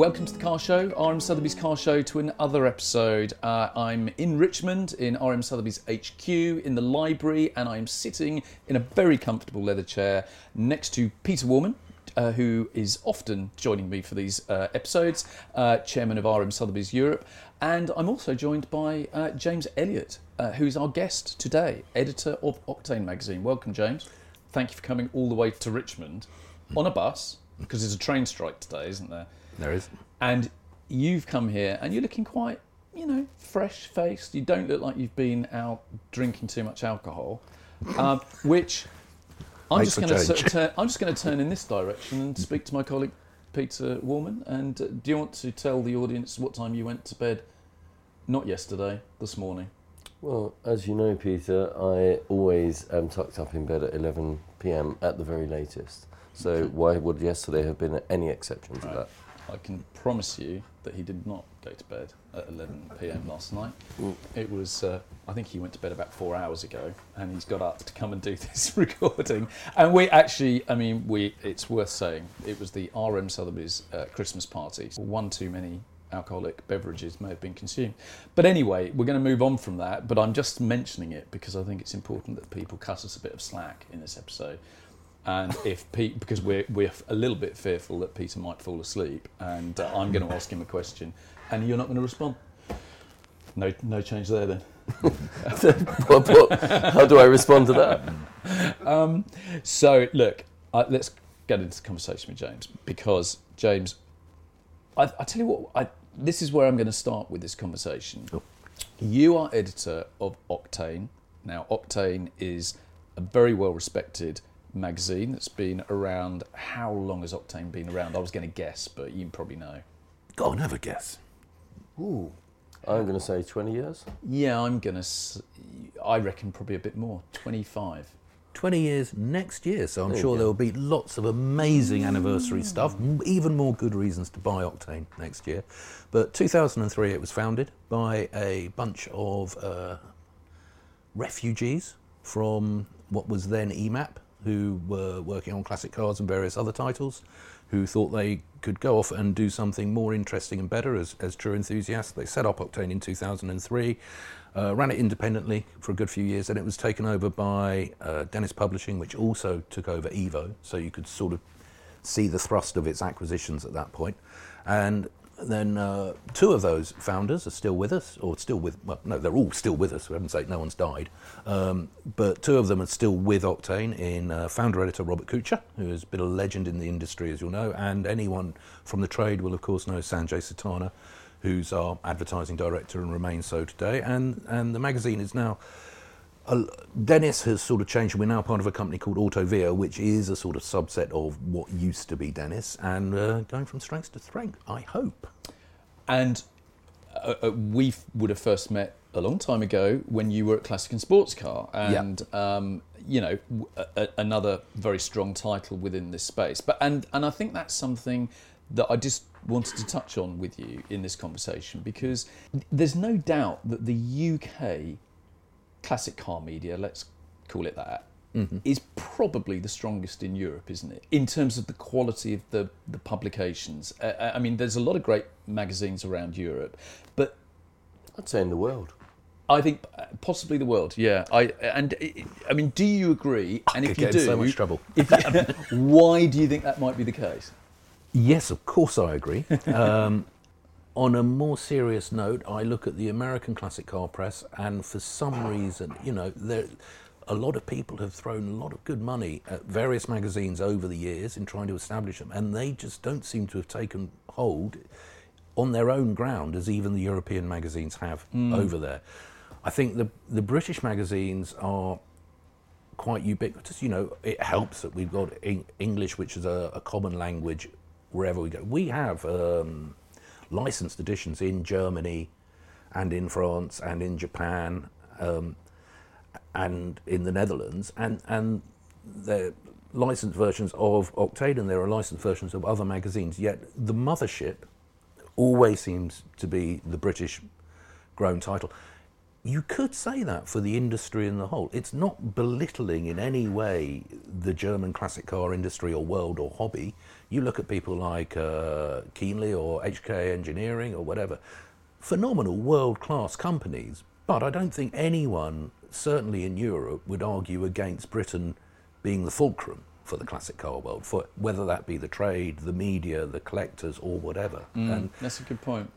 welcome to the car show, RM Sotheby's car show, to another episode. Uh, I'm in Richmond in RM Sotheby's HQ in the library, and I'm sitting in a very comfortable leather chair next to Peter Warman. Uh, who is often joining me for these uh, episodes, uh, chairman of RM Sotheby's Europe. And I'm also joined by uh, James Elliott, uh, who's our guest today, editor of Octane magazine. Welcome, James. Thank you for coming all the way to Richmond on a bus, because there's a train strike today, isn't there? There is. And you've come here and you're looking quite, you know, fresh faced. You don't look like you've been out drinking too much alcohol, um, which I'm Makes just going to change. turn. I'm just going to turn in this direction and speak to my colleague Peter Warman. And uh, do you want to tell the audience what time you went to bed? Not yesterday, this morning. Well, as you know, Peter, I always am tucked up in bed at 11 p.m. at the very latest. So why would yesterday have been any exception to Right. that? I can promise you that he did not go to bed at 11 p.m. last night. It was, uh, I think he went to bed about four hours ago, and he's got up to come and do this recording. And we actually, I mean, we it's worth saying, it was the RM Sotheby's uh, Christmas party. One too many alcoholic beverages may have been consumed. But anyway, we're going to move on from that. But I'm just mentioning it because I think it's important that people cut us a bit of slack in this episode. And if Pete, because we're, we're a little bit fearful that Peter might fall asleep, and uh, I'm going to ask him a question, and you're not going to respond. No, no change there then. What- what- how do I respond to that? Um, so look, uh, let's get into the conversation with James because James, I, I tell you what, I, this is where I'm going to start with this conversation. You are editor of Octane. Now, Octane is a very well respected magazine that's been around. How long has Octane been around? I was going to guess, but you probably know. Go on, have a guess. Ooh, I'm going to say 20 years. Yeah, I'm going to, I reckon probably a bit more 25. 20 years next year, so I'm There sure there will be lots of amazing anniversary stuff, even more good reasons to buy Octane next year. But 2003 it was founded by a bunch of uh, refugees from what was then EMAP, who were working on classic cars and various other titles, who thought they could go off and do something more interesting and better as, as true enthusiasts. They set up Octane in 2003, uh, ran it independently for a good few years, and it was taken over by uh, Dennis Publishing, which also took over Evo, so you could sort of see the thrust of its acquisitions at that point. And then uh, two of those founders are still with us, or still with, well, no, they're all still with us, for heaven's sake, no one's died. Um, but two of them are still with Octane in uh, founder editor Robert Coucher, who has been a legend in the industry, as you'll know, and anyone from the trade will, of course, know Sanjay Seetanah, who's our advertising director and remains so today. And, and the magazine is now Dennis has sort of changed. We're now part of a company called Autovia, which is a sort of subset of what used to be Dennis, and uh, going from strength to strength. I hope. And uh, uh, we would have first met a long time ago when you were at Classic and Sports Car, and um, you know w- a- a- another very strong title within this space. But and and I think that's something that I just wanted to touch on with you in this conversation because there's no doubt that the UK classic car media, let's call it that, is probably the strongest in Europe, isn't it? In terms of the quality of the, the publications. Uh, I mean, there's a lot of great magazines around Europe, but I'd say in the world. I think uh, possibly the world. Yeah, I and I- I mean, do you agree? And Could if you do, so much trouble. if why do you think that might be the case? Yes, of course I agree. Um, on a more serious note, I look at the American classic car press, and for some reason, you know, there, a lot of people have thrown a lot of good money at various magazines over the years in trying to establish them, and they just don't seem to have taken hold on their own ground as even the European magazines have over there. I think the the British magazines are quite ubiquitous. You know, it helps that we've got English, which is a, a common language wherever we go. We have um, licensed editions in Germany and in France and in Japan um, and in the Netherlands, and and they're licensed versions of Octane, and there are licensed versions of other magazines. Yet the mothership always seems to be the British grown title. You could say that for the industry in the whole. It's not belittling in any way the German classic car industry or world or hobby. You look at people like uh, Kienle or HK Engineering or whatever, phenomenal world class companies, but I don't think anyone, certainly in Europe, would argue against Britain being the fulcrum for the classic car world, for whether that be the trade, the media, the collectors, or whatever. and that's a good point.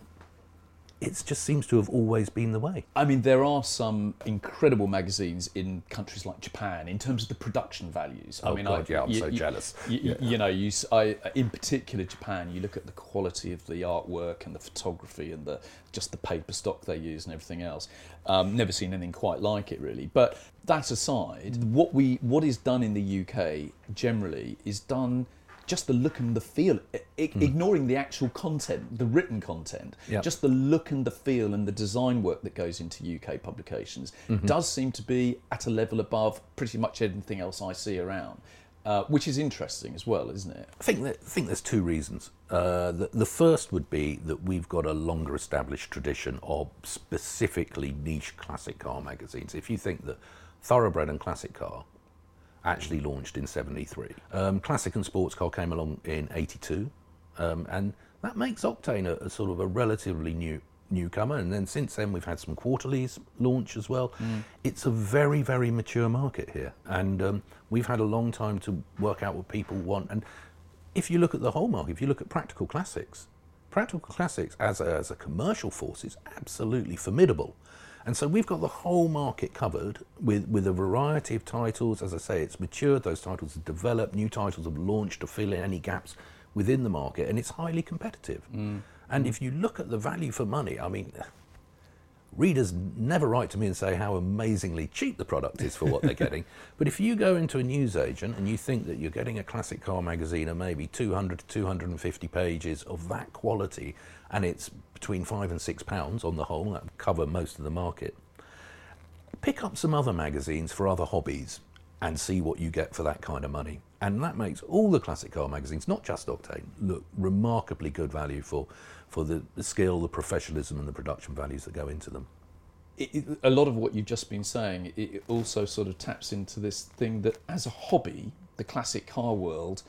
It just seems to have always been the way. I mean, there are some incredible magazines in countries like Japan in terms of the production values. I Oh, mean, God, I, yeah, I'm so jealous. You, Yeah. you know, you, s- I, in particular Japan, you look at the quality of the artwork and the photography and the just the paper stock they use and everything else. Um, never seen anything quite like it really. But that aside, what we what is done in the UK generally is done. Just the look and the feel, i- i- ignoring the actual content, the written content, Yeah. just the look and the feel and the design work that goes into UK publications does seem to be at a level above pretty much anything else I see around, uh, which is interesting as well, isn't it? I think that, I think there's two reasons. Uh, the, the first would be that we've got a longer established tradition of specifically niche classic car magazines. If you think that Thoroughbred and Classic Car actually launched in 73, um, Classic and Sports Car came along in 82, um, and that makes Octane a, a sort of a relatively new newcomer. And then since then, we've had some quarterlies launch as well. It's a very, very mature market here, and um, we've had a long time to work out what people want. And if you look at the whole market, if you look at practical classics, practical classics as a, as a commercial force is absolutely formidable. And so we've got the whole market covered with, with a variety of titles. As I say, it's matured, those titles have developed, new titles have launched to fill in any gaps within the market, and it's highly competitive. Mm. And if you look at the value for money, I mean, readers never write to me and say how amazingly cheap the product is for what they're getting. But if you go into a newsagent and you think that you're getting a classic car magazine of maybe 200 to 250 pages of that quality, and it's between five and six pounds on the whole, that would cover most of the market. Pick up some other magazines for other hobbies and see what you get for that kind of money. And that makes all the classic car magazines, not just Octane, look remarkably good value for, for the, the skill, the professionalism, and the production values that go into them. it, it- a lot of what you've just been saying, it, also sort of taps into this thing that as a hobby, the classic car world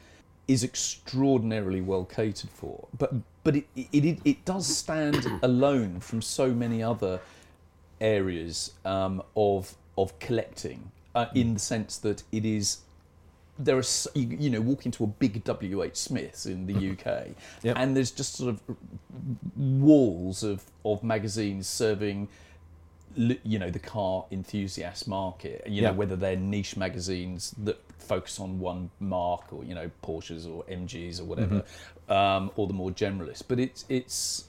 is extraordinarily well catered for. But but it it, it, it does stand alone from so many other areas um, of of collecting, uh, in the sense that it is there are you, you know walk into a big WH Smiths in the UK, Yep. and there's just sort of walls of of magazines serving you know the car enthusiast market you know Yeah. whether they're niche magazines that focus on one mark or you know Porsches or MGs or whatever um, or the more generalist but it's it's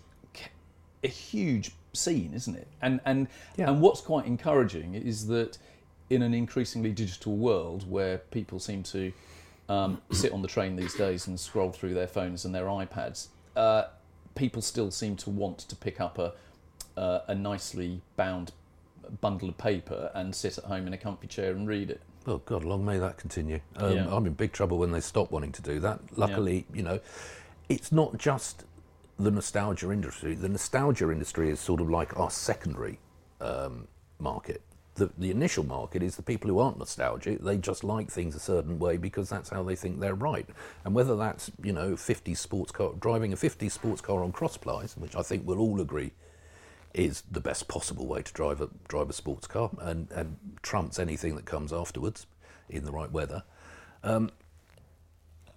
a huge scene isn't it and and Yeah. and what's quite encouraging is that in an increasingly digital world where people seem to um, sit on the train these days and scroll through their phones and their iPads, uh, people still seem to want to pick up a, uh, a nicely bound bundle of paper and sit at home in a comfy chair and read it. Oh God, long may that continue. Um, Yeah. I'm in big trouble when they stop wanting to do that. Luckily, you know, it's not just the nostalgia industry. The nostalgia industry is sort of like our secondary um, market. The, the initial market is the people who aren't nostalgic. They just like things a certain way because that's how they think they're right. And whether that's you know 50 sports car driving a 50 sports car on cross plies, which I think we'll all agree is the best possible way to drive a drive a sports car and, and trumps anything that comes afterwards in the right weather. Um,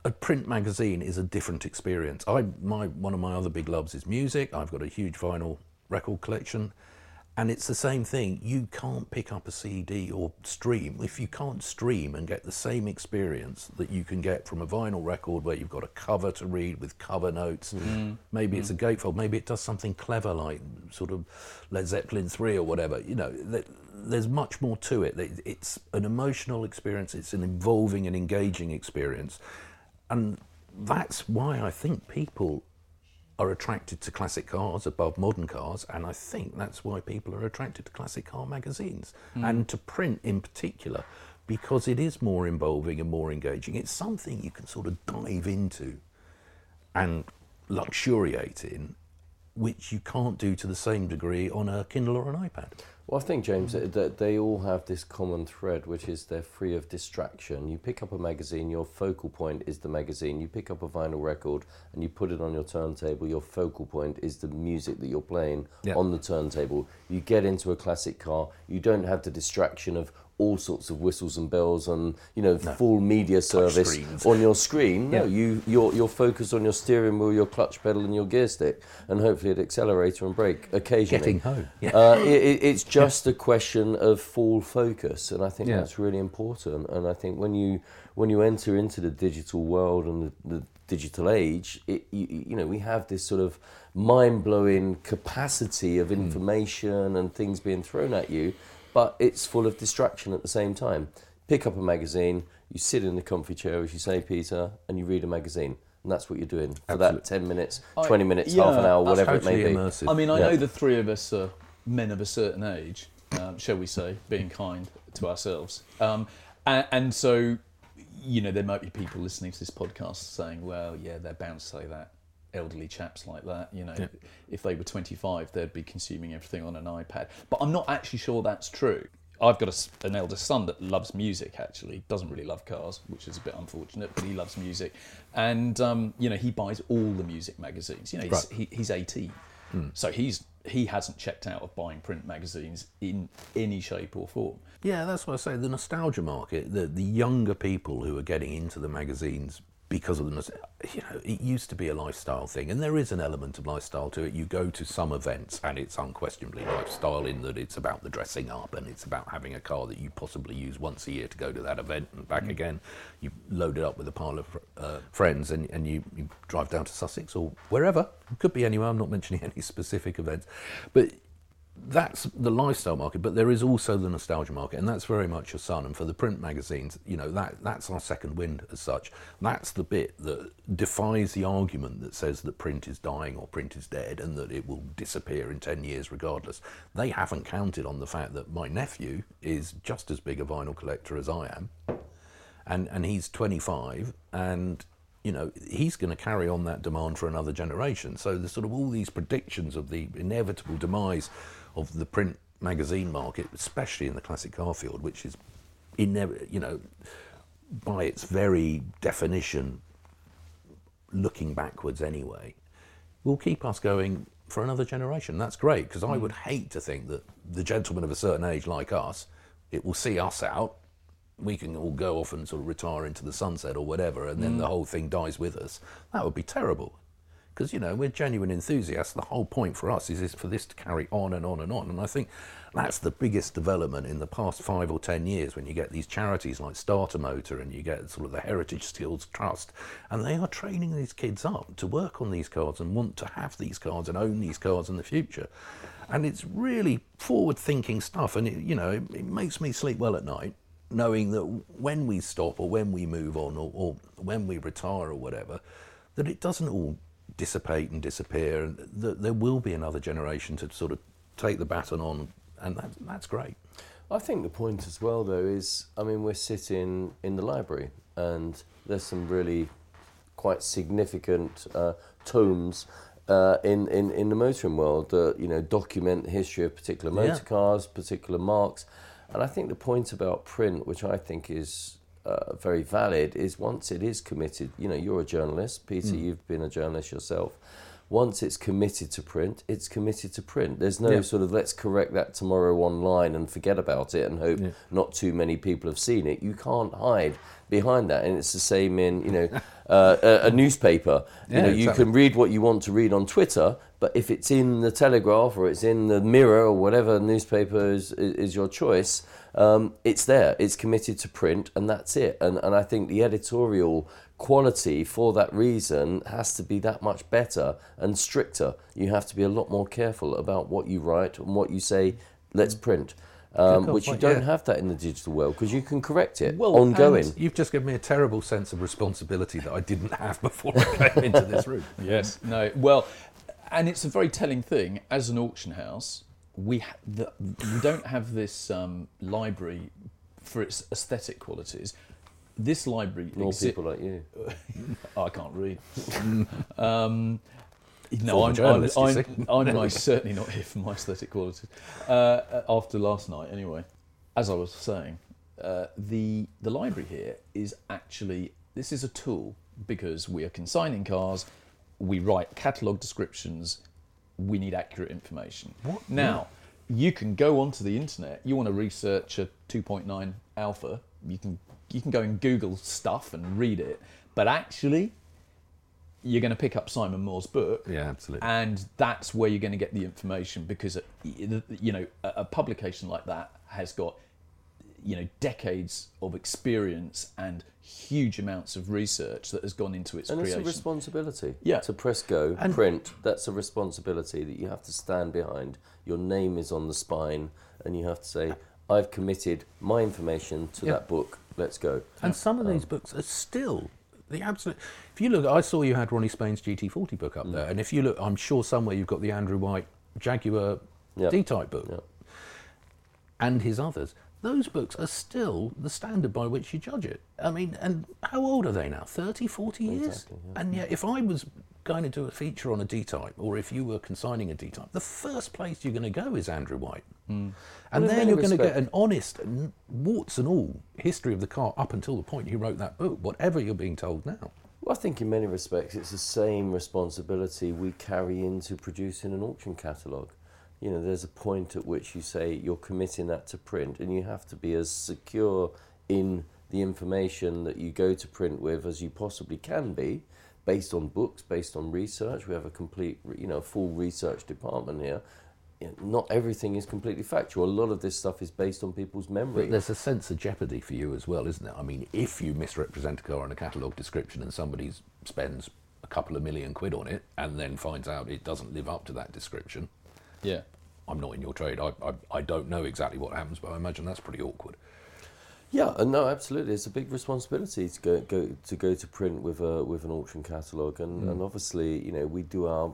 a print magazine is a different experience. I my one of my other big loves is music. I've got a huge vinyl record collection. And it's the same thing. You can't pick up a CD or stream if you can't stream and get the same experience that you can get from a vinyl record where you've got a cover to read with cover notes. Mm-hmm. Maybe it's a mm-hmm. gatefold. Maybe it does something clever like sort of Led Zeppelin 3 or whatever. You know, there's much more to it. It- It's an emotional experience, it's an involving and engaging experience. And that's why I think people are attracted to classic cars above modern cars, and I think that's why people are attracted to classic car magazines hmm. and to print in particular, because it is more involving and more engaging. It's something you can sort of dive into and luxuriate in, which you can't do to the same degree on a Kindle or an iPad. Well, I think, James, that, that they all have this common thread, which is they're free of distraction. You pick up a magazine, your focal point is the magazine. You pick up a vinyl record and you put it on your turntable, your focal point is the music that you're playing Yeah. on the turntable. You get into a classic car, you don't have the distraction of all sorts of whistles and bells and you know full media service on your screen. No, Yeah. you you're you're focused on your steering wheel, your clutch pedal, and your gear stick, and hopefully an accelerator and brake occasionally. Getting home. Yeah. Uh, it, it, it's just a question of full focus, and I think Yeah. that's really important. And I think when you when you enter into the digital world and the, the digital age, it, you, you know we have this sort of mind blowing capacity of information and things being thrown at you, but it's full of distraction at the same time. Pick up a magazine, you sit in the comfy chair, as you say, Peter, and you read a magazine. And that's what you're doing for that 10 minutes, I- 20 minutes, half an hour, whatever it may be. immersive. I mean, I Yeah. know the three of us are men of a certain age, um, shall we say, being kind to ourselves. Um, and, and so, you know, there might be people listening to this podcast saying, well, yeah, they're bound to say that. Elderly chaps like that, you know, Yeah. if they were 25, they'd be consuming everything on an iPad. But I'm not actually sure that's true. I've got a an elder son that loves music. Actually, doesn't really love cars, which is a bit unfortunate. But he loves music, and um, you know he buys all the music magazines. You know, he's, Right. he, he's 18, so he's he hasn't checked out of buying print magazines in any shape or form. Yeah, that's what I say. The nostalgia market, the the younger people who are getting into the magazines because of the, you know, it used to be a lifestyle thing, and there is an element of lifestyle to it. You go to some events, and it's unquestionably lifestyle in that it's about the dressing up, and it's about having a car that you possibly use once a year to go to that event and back again. You load it up with a pile of uh, friends, and and you, you drive down to Sussex or wherever. It could be anywhere. I'm not mentioning any specific events, but that's the lifestyle market, but there is also the nostalgia market, and that's very much your son. And for the print magazines, you know that that's our second wind as such. That's the bit that defies the argument that says that print is dying or print is dead and that it will disappear in ten years regardless. They haven't counted on the fact that my nephew is just as big a vinyl collector as I am, and and he's 25 and you know he's going to carry on that demand for another generation so there's sort of all these predictions of the inevitable demise of the print magazine market especially in the classic car field which is inev- you know by its very definition looking backwards anyway will keep us going for another generation that's great because i hmm. would hate to think that the gentlemen of a certain age like us it will see us out we can all go off and sort of retire into the sunset or whatever, and then hmm. the whole thing dies with us. That would be terrible. Because, you know, we're genuine enthusiasts. The whole point for us is, is for this to carry on and on and on. And I think that's the biggest development in the past five or ten years when you get these charities like Starter Motor and you get sort of the Heritage Skills Trust. And they are training these kids up to work on these cars and want to have these cars and own these cars in the future. And it's really forward thinking stuff. And, it, you know, it, it makes me sleep well at night knowing that when we stop or when we move on or, or when we retire or whatever, that it doesn't all dissipate and disappear, and that there will be another generation to sort of take the baton on, and that, that's great. I think the point as well, though, is I mean, we're sitting in the library and there's some really quite significant uh, tomes. Uh, in, in, in the motoring world, that you know, document the history of particular motor Yeah. cars, particular marks, and I think the point about print, which I think is uh, very valid, is once it is committed. You know, you're a journalist, Peter. You've been a journalist yourself. Once it's committed to print, it's committed to print. There's no Yeah. sort of let's correct that tomorrow online and forget about it and hope Yeah. not too many people have seen it. You can't hide behind that, and it's the same in you know uh, a, a newspaper. You Yeah, know, you exactly. can read what you want to read on Twitter, but if it's in the Telegraph or it's in the Mirror or whatever newspaper is, is your choice, um, it's there. It's committed to print, and that's it. And and I think the editorial quality for that reason has to be that much better and stricter. You have to be a lot more careful about what you write and what you say. Let's print. Um, Good which you don't yeah. have that in the digital world because you can correct it Well, ongoing. You've just given me a terrible sense of responsibility that I didn't have before I came into this room. Yes. No. Well, and it's a very telling thing. As an auction house, we ha- the, we don't have this um, library for its aesthetic qualities. This library More exi- people like you. Oh, I can't read. um, No, I'm, I'm. I'm, I'm certainly not here for my aesthetic qualities. Uh, after last night, anyway, as I was saying, uh, the the library here is actually this is a tool because we are consigning cars. We write catalogue descriptions. We need accurate information. What? Now, you can go onto the internet. You want to research a 2.9 Alfa. You can you can go and Google stuff and read it. But actually, you're going to pick up Simon Moore's book Yeah, absolutely. and that's where you're going to get the information because uh, you know a a publication like that has got you know decades of experience and huge amounts of research that has gone into its And it's a responsibility. Yeah. To press go, And- print, that's a responsibility that you have to stand behind. Your name is on the spine, and you have to say, I've committed my information to Yeah. that book. Let's go. And some of these um, books are still the absolute. If you look, I saw you had Ronnie Spain's GT40 book up mm. there, and if you look, I'm sure somewhere you've got the Andrew Whyte Jaguar Yeah. D-Type book, Yeah. and his others. Those books are still the standard by which you judge it. I mean, and how old are they now? 30, 40 years? Exactly, yeah. And yet, if I was going to do a feature on a D-Type, or if you were consigning a D-Type, the first place you're going to go is Andrew Whyte. Hmm. And Well, in there you're going to get an honest, warts and all, history of the car up until the point he wrote that book, whatever you're being told now. Well, I think in many respects it's the same responsibility we carry into producing an auction catalogue. You know, there's a point at which you say you're committing that to print, and you have to be as secure in the information that you go to print with as you possibly can be, based on books, based on research. We have a complete, you know, full research department here. Not everything is completely factual. A lot of this stuff is based on people's memory. But there's a sense of jeopardy for you as well, isn't there? I mean, if you misrepresent a car in a catalogue description and somebody spends a couple of million quid on it and then finds out it doesn't live up to that description, yeah. I'm not in your trade. I, I, I don't know exactly what happens, but I imagine that's pretty awkward. Yeah, and no, absolutely. It's a big responsibility to go, go to go to print with a with an auction catalogue, and, hmm. and obviously, you know, we do our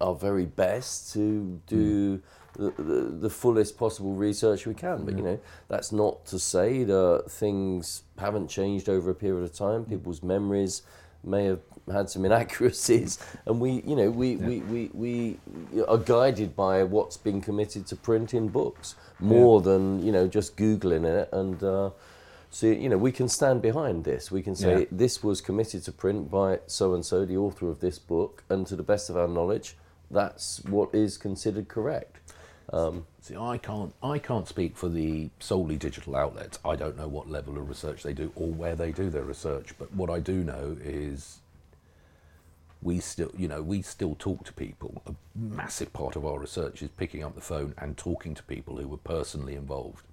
our very best to do hmm. the, the, the fullest possible research we can. But you know, that's not to say that things haven't changed over a period of time. Hmm. People's memories may have had some inaccuracies, and we, you know, we, we, we, we are guided by what's been committed to print in books more than you know just googling it and. Uh, so you know we can stand behind this. We can say Yeah. this was committed to print by so and so, the author of this book, and to the best of our knowledge, that's what is considered correct. See, I can't, I can't speak for the solely digital outlets. I don't know what level of research they do or where they do their research. But what I do know is we still, you know, we still talk to people. A massive part of our research is picking up the phone and talking to people who were personally involved.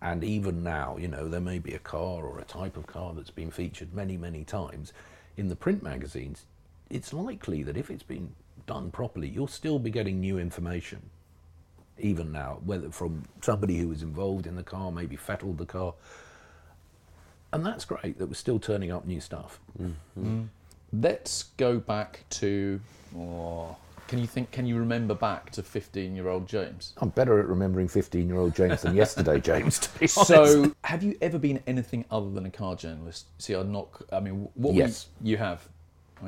And even now, you know, there may be a car or a type of car that's been featured many, many times in the print magazines. It's likely that if it's been done properly, you'll still be getting new information even now, whether from somebody who was involved in the car, maybe fettled the car. And that's great that we're still turning up new stuff. Mm-hmm. Mm. Let's go back to. Oh, can you think? Can you remember back to 15-year-old James? I'm better at remembering 15 year old James than yesterday, James, to be honest. So, have you ever been anything other than a car journalist? See, I'm not. I mean, what? Yes. you, you have.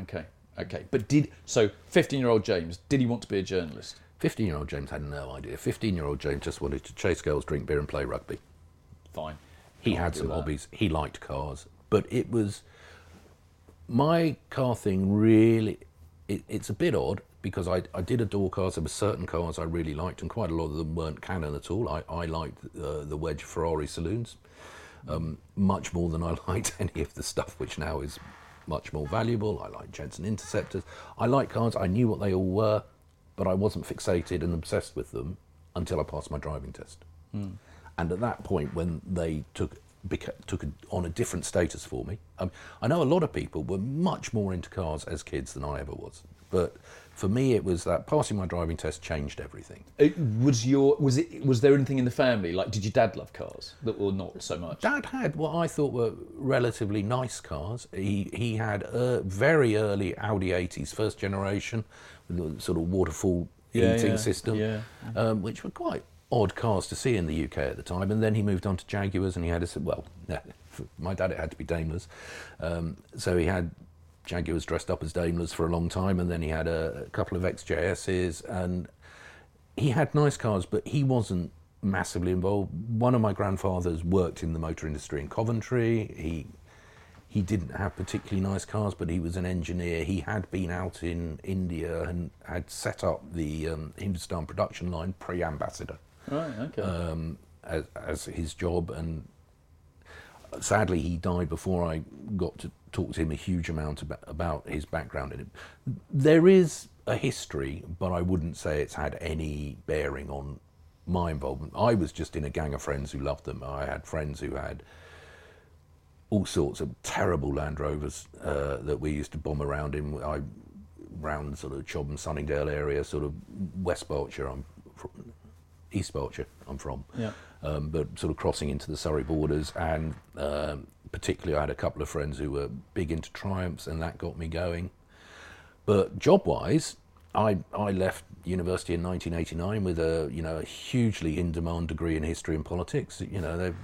Okay, okay. But did so? 15-year-old James, did he want to be a journalist? 15 year old James had no idea. 15 year old James just wanted to chase girls, drink beer, and play rugby. Fine. He Can't had some that. hobbies. He liked cars, but it was my car thing. Really, it, it's a bit odd because I, I did adore cars. There were certain cars I really liked, and quite a lot of them weren't canon at all. I, I liked uh, the Wedge Ferrari saloons um, much more than I liked any of the stuff which now is much more valuable. I like Jensen Interceptors. I like cars. I knew what they all were, but I wasn't fixated and obsessed with them until I passed my driving test. And at that point, when they took took a, on a different status for me, um, I know a lot of people were much more into cars as kids than I ever was. But for me, it was that passing my driving test changed everything. It, was your was it was there anything in the family like did your dad love cars that were not so much? Dad had what I thought were relatively nice cars. He he had a very early Audi 80s, first generation, sort of waterfall Yeah, heating yeah, system, yeah. Um, which were quite odd cars to see in the UK at the time. And then he moved on to Jaguars, and he had a well, my dad it had to be Daimlers, um, so he had Jaguars dressed up as Daimlers for a long time, and then he had a, a couple of XJSs, and he had nice cars, but he wasn't massively involved. One of my grandfathers worked in the motor industry in Coventry. He he didn't have particularly nice cars, but he was an engineer. He had been out in India and had set up the um, Hindustan production line pre-ambassador Right. Okay. um, as, as his job, and sadly he died before I got to talk to him a huge amount about, about his background in it. There is a history, but I wouldn't say it's had any bearing on my involvement. I was just in a gang of friends who loved them. I had friends who had all sorts of terrible Land Rovers uh, that we used to bomb around in. I round sort of Chobham, Sunningdale area, sort of West Berkshire. I'm East Berkshire. I'm from, Yeah. um, but sort of crossing into the Surrey borders, and um, particularly I had a couple of friends who were big into Triumphs, and that got me going. But job-wise, I I left university in 1989 with a you know a hugely in-demand degree in history and politics. You know,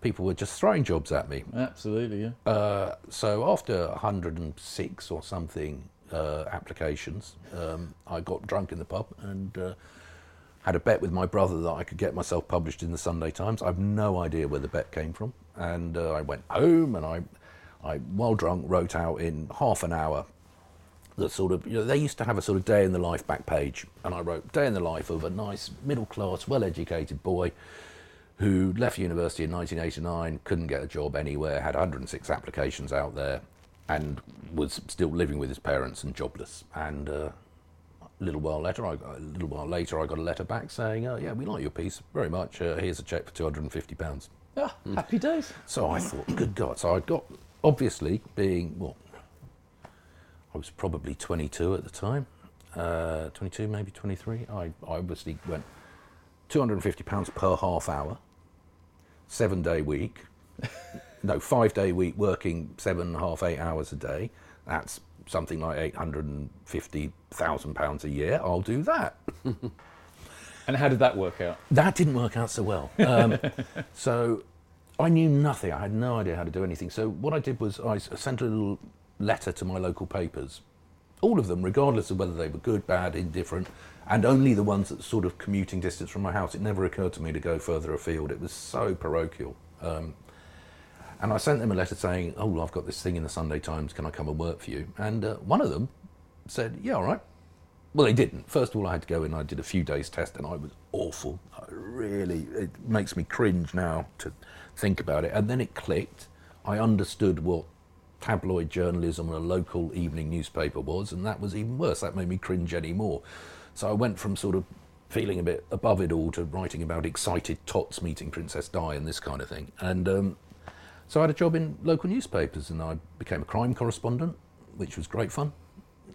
people were just throwing jobs at me. Absolutely. Yeah. Uh, so after 106 or something uh, applications, um, I got drunk in the pub and uh, had a bet with my brother that I could get myself published in the Sunday Times. I've no idea where the bet came from, and uh, I went home and I, I while drunk wrote out in half an hour the sort of you know they used to have a sort of day in the life back page, and I wrote day in the life of a nice middle class, well educated boy who left university in 1989, couldn't get a job anywhere, had 106 applications out there, and was still living with his parents and jobless. And uh, a little while later, I, a little while later, I got a letter back saying, "Oh yeah, we like your piece very much. Uh, here's a cheque for 250 pounds." Ah, happy days. So I thought, good God. So I got, obviously, being what? I was probably 22 at the time, uh, 22, maybe 23. I, I obviously went £250 per half hour, seven day week, no, five day week working seven and a half, eight hours a day. That's something like £850,000 a year. I'll do that. And how did that work out? That didn't work out so well. Um, so I knew nothing. I had no idea how to do anything. So what I did was I sent a little letter to my local papers, all of them, regardless of whether they were good, bad, indifferent, and only the ones that sort of commuting distance from my house. It never occurred to me to go further afield. It was so parochial. Um, and I sent them a letter saying, "Oh, I've got this thing in the Sunday Times. Can I come and work for you?" And uh, one of them said, "Yeah, all right." Well, they didn't. First of all, I had to go in. I did a few days test, and I was awful. I really, it makes me cringe now to think about it. And then it clicked. I understood what tabloid journalism on a local evening newspaper was, and that was even worse. That made me cringe any more. So I went from sort of feeling a bit above it all to writing about excited tots meeting Princess Di and this kind of thing. And um, so I had a job in local newspapers, and I became a crime correspondent, which was great fun.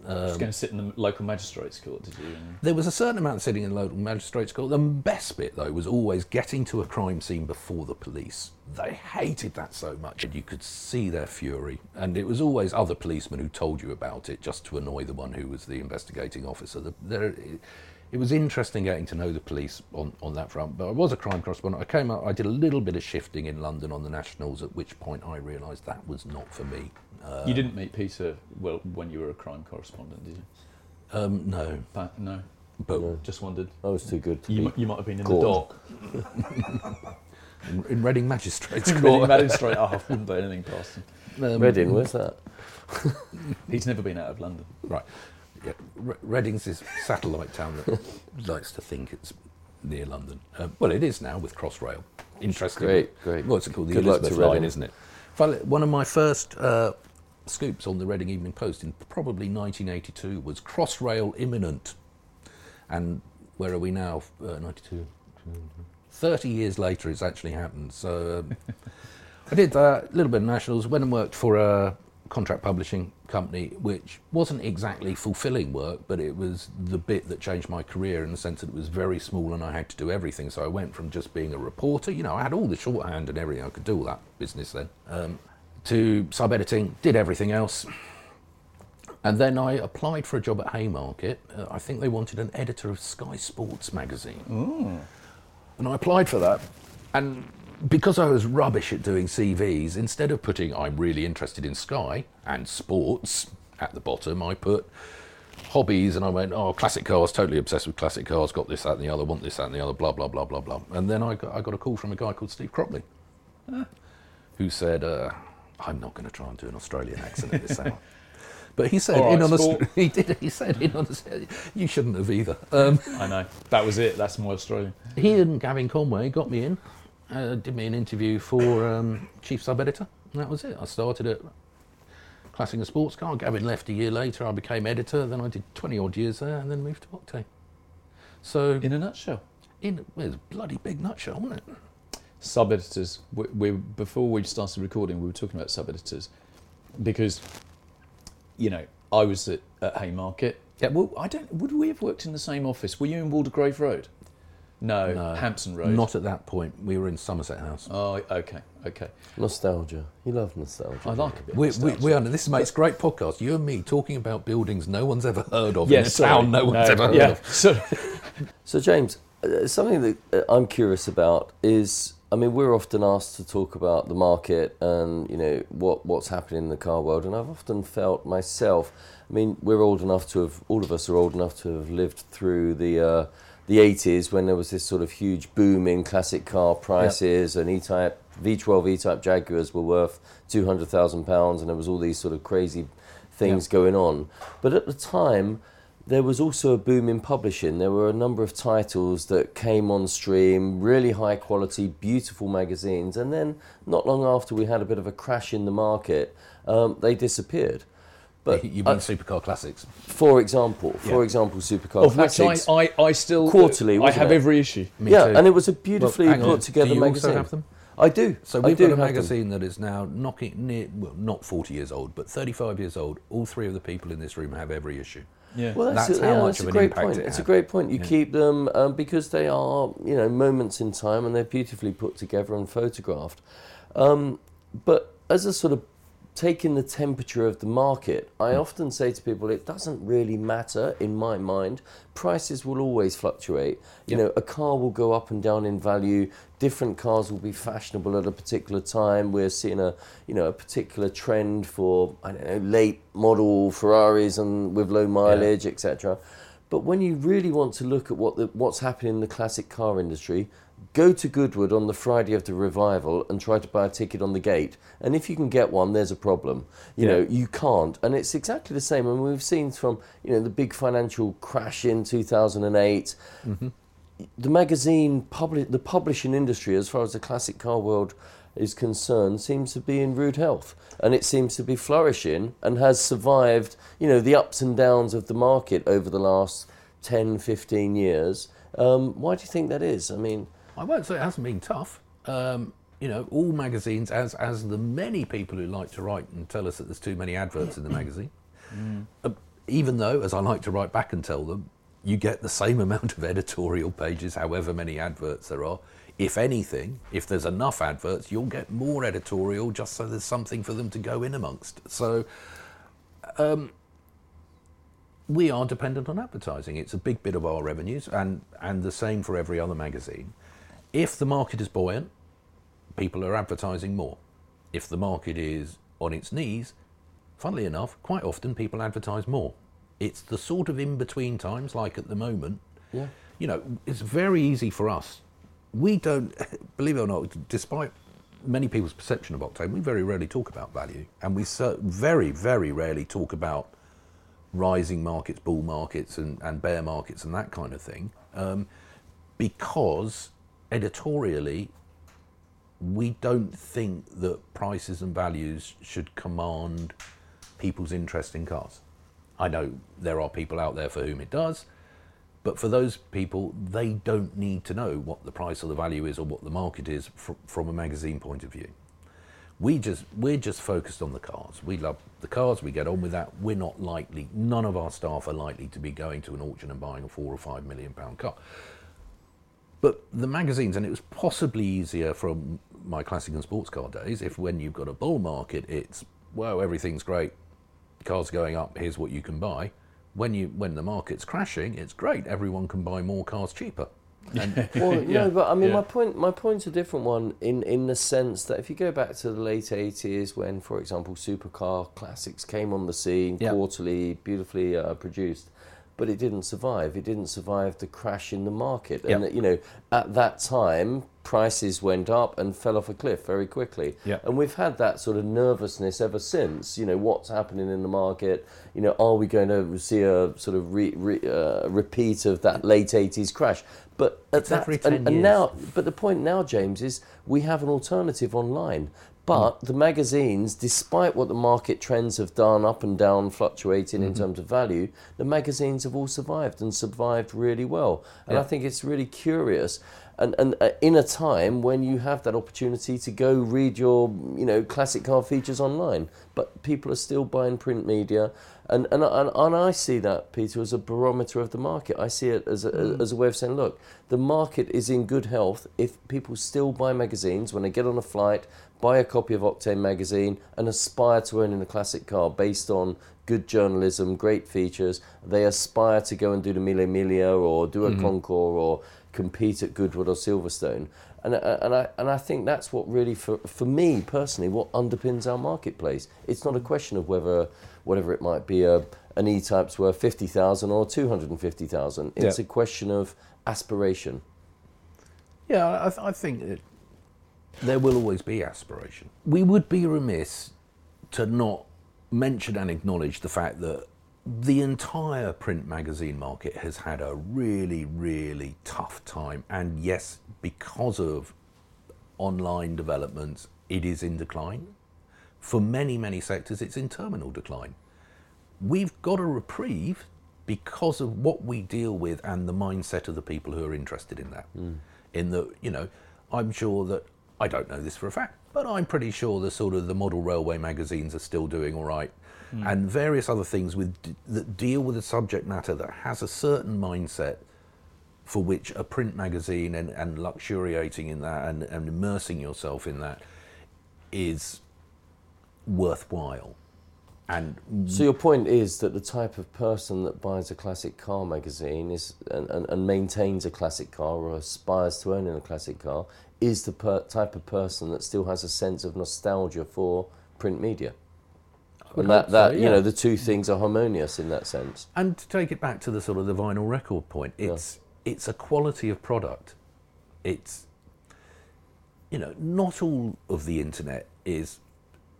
Just going to sit in the local magistrates court, did you? There was a certain amount of sitting in the local magistrates' court. The best bit, though, was always getting to a crime scene before the police. They hated that so much, and you could see their fury. And it was always other policemen who told you about it just to annoy the one who was the investigating officer. The, there, it, it was interesting getting to know the police on, on that front. But I was a crime correspondent. I came out, I did a little bit of shifting in London on the Nationals, at which point I realised that was not for me. Uh, you didn't meet Peter well when you were a crime correspondent, did you? um, no, But, no, but just wondered. I was too good to You, be. you might have been in Caught. the dock. in, in Reading Magistrates Reading Court. magistrate. Oh, I wouldn't put anything past him. Um, Reading, where's that? He's never been out of London. Right. Yeah. Re- Reading's this satellite town that likes to think it's near London. Um, well, it is now with Crossrail. Interesting. Great, great. What's it called? The Good Elizabeth line, isn't it? Well, One of my first uh, scoops on the Reading Evening Post in probably 1982 was Crossrail imminent. And where are we now? Uh, 92. 30 years later, it's actually happened. So um, I did that, a little bit of nationals, went and worked for a contract publishing company, which wasn't exactly fulfilling work, but it was the bit that changed my career in the sense that it was very small and I had to do everything. So I went from just being a reporter, you know, I had all the shorthand and everything, I could do all that business then, um, to sub editing, did everything else. And then I applied for a job at Haymarket. Uh, I think they wanted an editor of Sky Sports magazine. And I applied for that. And because I was rubbish at doing CVs, instead of putting I'm really interested in Sky and sports, at the bottom, I put hobbies and I went, oh, classic cars, totally obsessed with classic cars, got this, that, and the other, want this, that, and the other, blah, blah, blah, blah, blah. And then I got, I got a call from a guy called Steve Cropley, who said, uh, I'm not going to try and do an Australian accent at this hour. But he said, right, in honesty, sport. he did. He said, in honesty, you shouldn't have either. Um, I know. That was it. That's my Australian. he and Gavin Conway got me in, uh, did me an interview for um, chief sub editor. And that was it. I started at Classic and Sports Car. Gavin left a year later. I became editor. Then I did 20 odd years there and then moved to Octane. So, In a nutshell. in well, it's a bloody big nutshell, wasn't it? sub editors. We, we before we started recording, we were talking about sub editors because you know I was at, at Haymarket. Yeah, well, I don't. Would we have worked in the same office? Were you in Waldegrave Road? No, No, Hampton Road. Not at that point. We were in Somerset House. Oh, okay, okay. Nostalgia. You love nostalgia. I like a bit. of We, we, nostalgia. we are, this makes great podcast. You and me talking about buildings no one's ever heard of Yes, in a sorry. town no one's ever heard yeah. of. So, So, James, uh, something that uh, I'm curious about is, I mean, we're often asked to talk about the market and you know what what's happening in the car world, and I've often felt myself. I mean, we're old enough to have, all of us are old enough to have lived through the. Uh, the 80s when there was this sort of huge boom in classic car prices and E-Type V12 E-Type Jaguars were worth 200,000 pounds and there was all these sort of crazy things going on but at the time there was also a boom in publishing. There were a number of titles that came on stream, really high quality, beautiful magazines, and then not long after we had a bit of a crash in the market, um, they disappeared. But you uh, mean supercar classics? for example, for Yeah. example, Supercar of which I, I, I still Quarterly, I have it? every issue. Me yeah, too. and it was a beautifully Well, hang on. put together Do you magazine. also have them? I do. So we've do got a have them. magazine that is now knocking near, well, not 40 years old, but 35 years old. All three of the people in this room have every issue. Yeah. Well, that's, That's a, how yeah, much that's of a an great impact point. it It's a great point. You Yeah. keep them um, because they are, you know, moments in time and they're beautifully put together and photographed. Um, but as a sort of taking the temperature of the market, I Hmm. often say to people, it doesn't really matter in my mind. Prices will always fluctuate. You Yeah. know, a car will go up and down in value. Different cars will be fashionable at a particular time. We're seeing a, you know, a particular trend for I don't know late model Ferraris and with low mileage, etc. But when you really want to look at what the, what's happening in the classic car industry, go to Goodwood on the Friday of the revival and try to buy a ticket on the gate. And if you can get one, there's a problem. You Yeah. know, you can't. And it's exactly the same. And we've seen from you know the big financial crash in 2008 the magazine publish the publishing industry as far as the classic car world is concerned seems to be in rude health and it seems to be flourishing and has survived you know the ups and downs of the market over the last 10 15 years um, why do you think that is i mean I won't say it hasn't been tough. Um, you know, all magazines, as as the many people who like to write and tell us that there's too many adverts in the magazine, uh, even though, as I like to write back and tell them, you get the same amount of editorial pages, however many adverts there are. If anything, if there's enough adverts, you'll get more editorial just so there's something for them to go in amongst. So we are dependent on advertising. It's a big bit of our revenues, and, and the same for every other magazine. If the market is buoyant, people are advertising more. If the market is on its knees, funnily enough, quite often people advertise more. It's the sort of in between times, like at the moment. Yeah. You know, it's very easy for us. We don't, believe it or not, despite many people's perception of Octane, we very rarely talk about value. And we cer- very, very rarely talk about rising markets, bull markets, and, and bear markets, and that kind of thing, um, because editorially, we don't think that prices and values should command people's interest in cars. I know there are people out there for whom it does, but for those people, they don't need to know what the price or the value is or what the market is fr- from a magazine point of view we just we're just focused on the cars. We love the cars. We get on with that. We're not likely. None of our staff are likely to be going to an auction and buying a four or five million pound car. But the magazines, and it was possibly easier from my classic and sports car days. If when you've got a bull market, it's well everything's great, cars going up. Here's what you can buy. When you when the market's crashing, it's great. Everyone can buy more cars cheaper. And Well, Yeah, no, but I mean, yeah. my point, my point's a different one in, in the sense that if you go back to the late 80s, when, for example, supercar classics came on the scene, Yeah. quarterly, beautifully uh, produced, but it didn't survive. It didn't survive the crash in the market. And, Yeah. you know, at that time, prices went up and fell off a cliff very quickly. Yeah. And we've had that sort of nervousness ever since. You know, what's happening in the market? You know, are we going to see a sort of re, re, uh, repeat of that late 80s crash? But at It's that, every and, 10 and years. now, but the point now, James, is we have an alternative online. Hmm. But the magazines, despite what the market trends have done, up and down, fluctuating in mm-hmm. terms of value, the magazines have all survived and survived really well. And I think it's really curious. And, and uh, in a time when you have that opportunity to go read your, you know, classic car features online, but people are still buying print media, and and, and, and I see that Peter as a barometer of the market. I see it as a, hmm. as a way of saying, look, the market is in good health if people still buy magazines when they get on a flight, buy a copy of Octane magazine, and aspire to owning a classic car based on good journalism, great features. They aspire to go and do the Mille Miglia or do a Concours or compete at Goodwood or Silverstone. And, uh, and, I, and I think that's what really, for, for me personally, what underpins our marketplace. It's not a question of whether, whatever it might be, a, an E-Type's worth 50,000 or 250,000. It's Yeah. a question of aspiration. Yeah, I, th- I think that there will always be aspiration. We would be remiss to not mention and acknowledge the fact that the entire print magazine market has had a really, really tough time. And yes, because of online developments, it is in decline. For many, many sectors, it's in terminal decline. We've got a reprieve because of what we deal with and the mindset of the people who are interested in that. Hmm. In that, you know, I'm sure that I don't know this for a fact, but I'm pretty sure the sort of the model railway magazines are still doing all right, hmm. and various other things with that deal with a subject matter that has a certain mindset for which a print magazine and, and luxuriating in that and, and immersing yourself in that is worthwhile. And So your point is that the type of person that buys a classic car magazine is and, and, and maintains a classic car or aspires to owning a classic car is the per- type of person that still has a sense of nostalgia for print media. And that, that so, you know the two things are harmonious in that sense. And to take it back to the sort of the vinyl record point, it's it's a quality of product. It's you know, not all of the internet is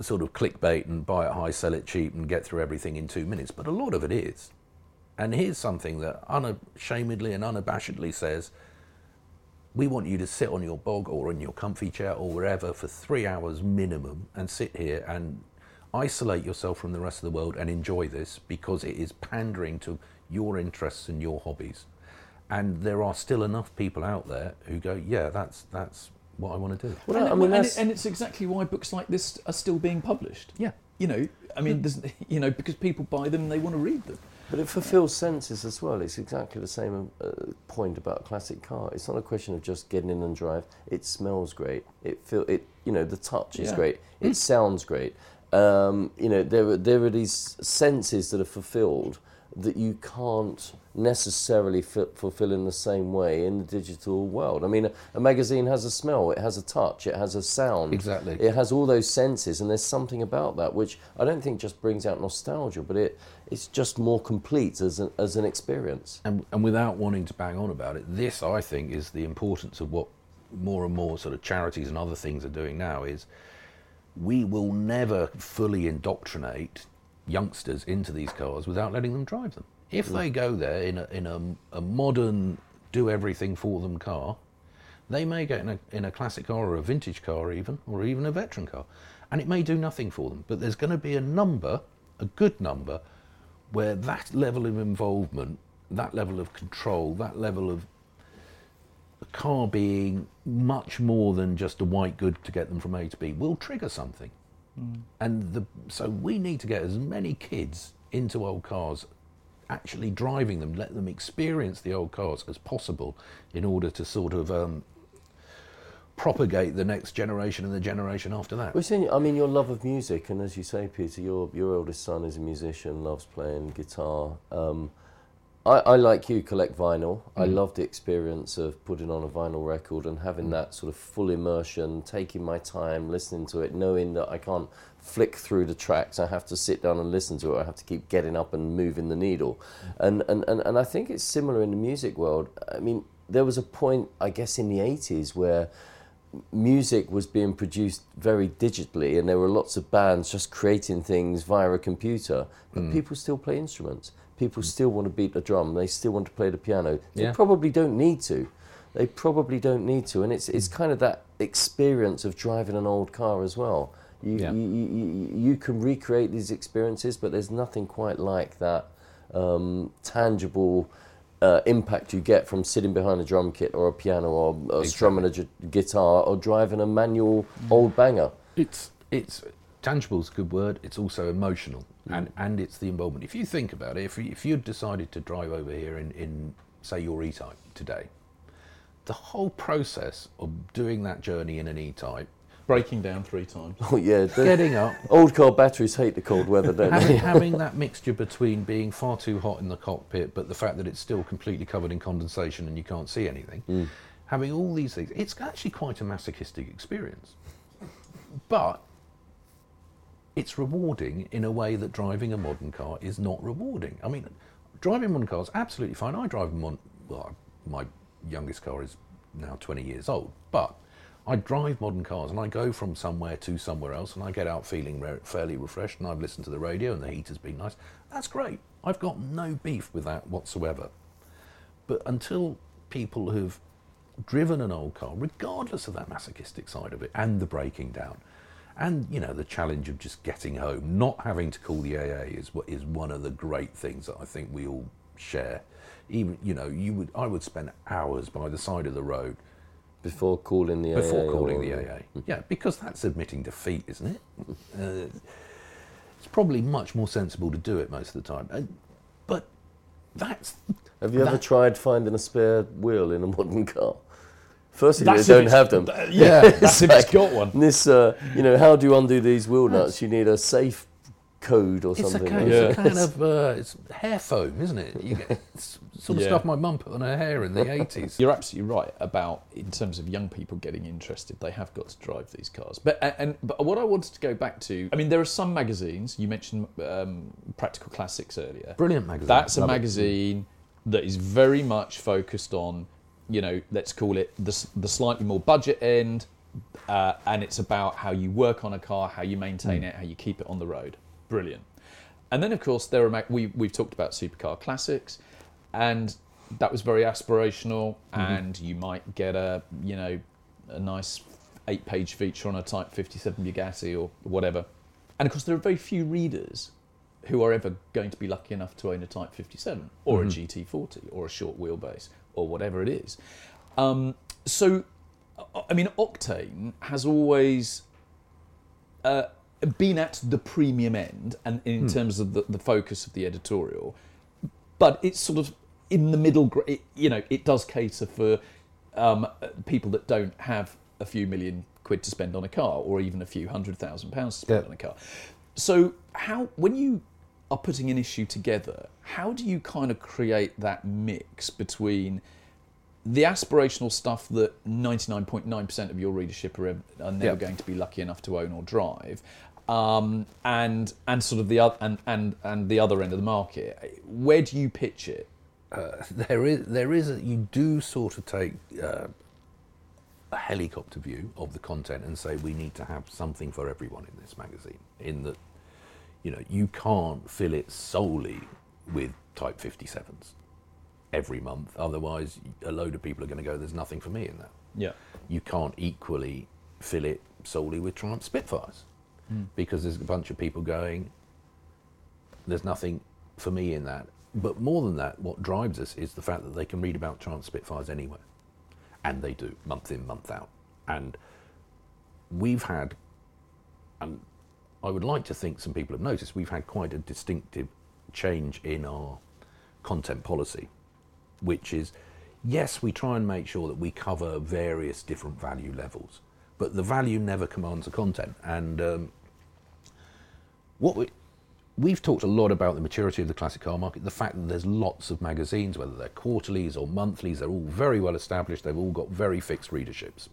sort of clickbait and buy it high, sell it cheap, and get through everything in two minutes, but a lot of it is. And here's something that unashamedly and unabashedly says we want you to sit on your bog or in your comfy chair or wherever for three hours minimum and sit here and isolate yourself from the rest of the world and enjoy this because it is pandering to your interests and your hobbies. And there are still enough people out there who go, yeah, that's that's what I want to do. Well, and, I mean, and, it- and it's exactly why books like this are still being published. Yeah. You know, I mean, there's, you know, because people buy them and they want to read them. But it fulfills senses as well. It's exactly the same uh, point about a classic car. It's not a question of just getting in and drive. It smells great. It feel it. You know, the touch is Yeah. great. It sounds great. Um, you know, there are there are these senses that are fulfilled that you can't necessarily fi- fulfill in the same way in the digital world. I mean, a, a magazine has a smell, it has a touch, it has a sound. Exactly. It has all those senses, and there's something about that which I don't think just brings out nostalgia, but it it's just more complete as an, as an experience. and, and without wanting to bang on about it, this I think is the importance of what more and more sort of charities and other things are doing now is we will never fully indoctrinate youngsters into these cars without letting them drive them. If they mm. go there in a, in a, a modern, do everything for them car, they may get in a, in a classic car or a vintage car, even, or even a veteran car, and it may do nothing for them. But there's going to be a number, a good number, where that level of involvement, that level of control, that level of the car being much more than just a white good to get them from A to B will trigger something. And the, so we need to get as many kids into old cars, actually driving them, let them experience the old cars as possible in order to sort of um, propagate the next generation and the generation after that. We've seen, I mean, your love of music, and as you say, Peter, your your eldest son is a musician, loves playing guitar. Um, I, I like you collect vinyl. I Mm. love the experience of putting on a vinyl record and having Mm. that sort of full immersion, taking my time, listening to it, knowing that I can't flick through the tracks. I have to sit down and listen to it. I have to keep getting up and moving the needle. Mm. And, and, and, and I think it's similar in the music world. I mean, there was a point, I guess, in the 80s where music was being produced very digitally and there were lots of bands just creating things via a computer but Mm. people still play instruments people still want to beat the drum they still want to play the piano they Yeah. probably don't need to they probably don't need to and it's it's Mm. kind of that experience of driving an old car as well you, Yeah. you, you, you, you can recreate these experiences but there's nothing quite like that um, tangible uh, impact you get from sitting behind a drum kit or a piano or, or strumming a guitar or driving a manual old banger. It's it's tangible is a good word. It's also emotional, and and it's the involvement. If you think about it, if you, if you decided to drive over here in in say your E-Type today, the whole process of doing that journey in an E-Type, Breaking down three times. Oh yeah, getting up, old car batteries hate the cold weather, don't having, they? having that mixture between being far too hot in the cockpit, but the fact that it's still completely covered in condensation and you can't see anything, mm. having all these things, it's actually quite a masochistic experience. But it's rewarding in a way that driving a modern car is not rewarding. I mean, driving modern cars absolutely fine. I drive a mon- well, my youngest car is now 20 years old, but I drive modern cars and I go from somewhere to somewhere else and I get out feeling re- fairly refreshed and I've listened to the radio and the heat has been nice. That's great. I've got no beef with that whatsoever. But until people have driven an old car, regardless of that masochistic side of it and the breaking down, and you know the challenge of just getting home, not having to call the AA is what is one of the great things that I think we all share. Even you know, you would I would spend hours by the side of the road Before calling the before AA calling or- the AA. Yeah, because that's admitting defeat, isn't it? Uh, it's probably much more sensible to do it most of the time. And, but that's Have you ever tried finding a spare wheel in a modern car? Firstly, That's they don't have them. Yeah, that's if it's like- got one. This, uh, you know, how do you undo these wheel nuts? You need a safe code or it's a something. kind, Yeah. it's a kind of uh, it's hair foam, isn't it? You get it's sort of Yeah. stuff my mum put on her hair in the eighties. You're absolutely right about in terms of young people getting interested. They have got to drive these cars. But and, and but what I wanted to go back to, I mean, there are some magazines. You mentioned um, Practical Classics earlier. Brilliant magazine. That's a Love it. magazine that is very much focused on, you know, let's call it the, the slightly more budget end, uh, and it's about how you work on a car, how you maintain it, how you keep it on the road. Brilliant. And then, of course, there are we we've talked about supercar classics, and that was very aspirational. And you might get a you know a nice eight-page feature on a Type 57 Bugatti or whatever. And of course, there are very few readers who are ever going to be lucky enough to own a Type 57 or a GT40 or a short wheelbase or whatever it is. Um, so, I- I mean, Octane has always uh, been at the premium end and in terms of the, the focus of the editorial, but it's sort of in the middle. It, you know, it does cater for um, people that don't have a few million quid to spend on a car or even a few hundred thousand pounds to spend Yeah. on a car. So, how when you are putting an issue together, how do you kind of create that mix between the aspirational stuff that 99.9% of your readership are, are never Yeah. going to be lucky enough to own or drive, um, and and sort of the other and, and and the other end of the market. Where do you pitch it? Uh, there is there is a, you do sort of take uh, a helicopter view of the content and say we need to have something for everyone in this magazine. In that, you know, you can't fill it solely with Type 57s every month. Otherwise, a load of people are going to go. There's nothing for me in that. Yeah, You can't equally fill it solely with Triumph Spitfires because there's a bunch of people going. There's nothing for me in that. But more than that, what drives us is the fact that they can read about Triumph Spitfires anywhere. And they do, month in, month out. And we've had, and I would like to think some people have noticed, we've had quite a distinctive change in our content policy, which is yes, we try and make sure that we cover various different value levels, but the value never commands the content. And um, what we we've talked a lot about the maturity of the classic car market, the fact that there's lots of magazines, whether they're quarterlies or monthlies, they're all very well established, they've all got very fixed readerships.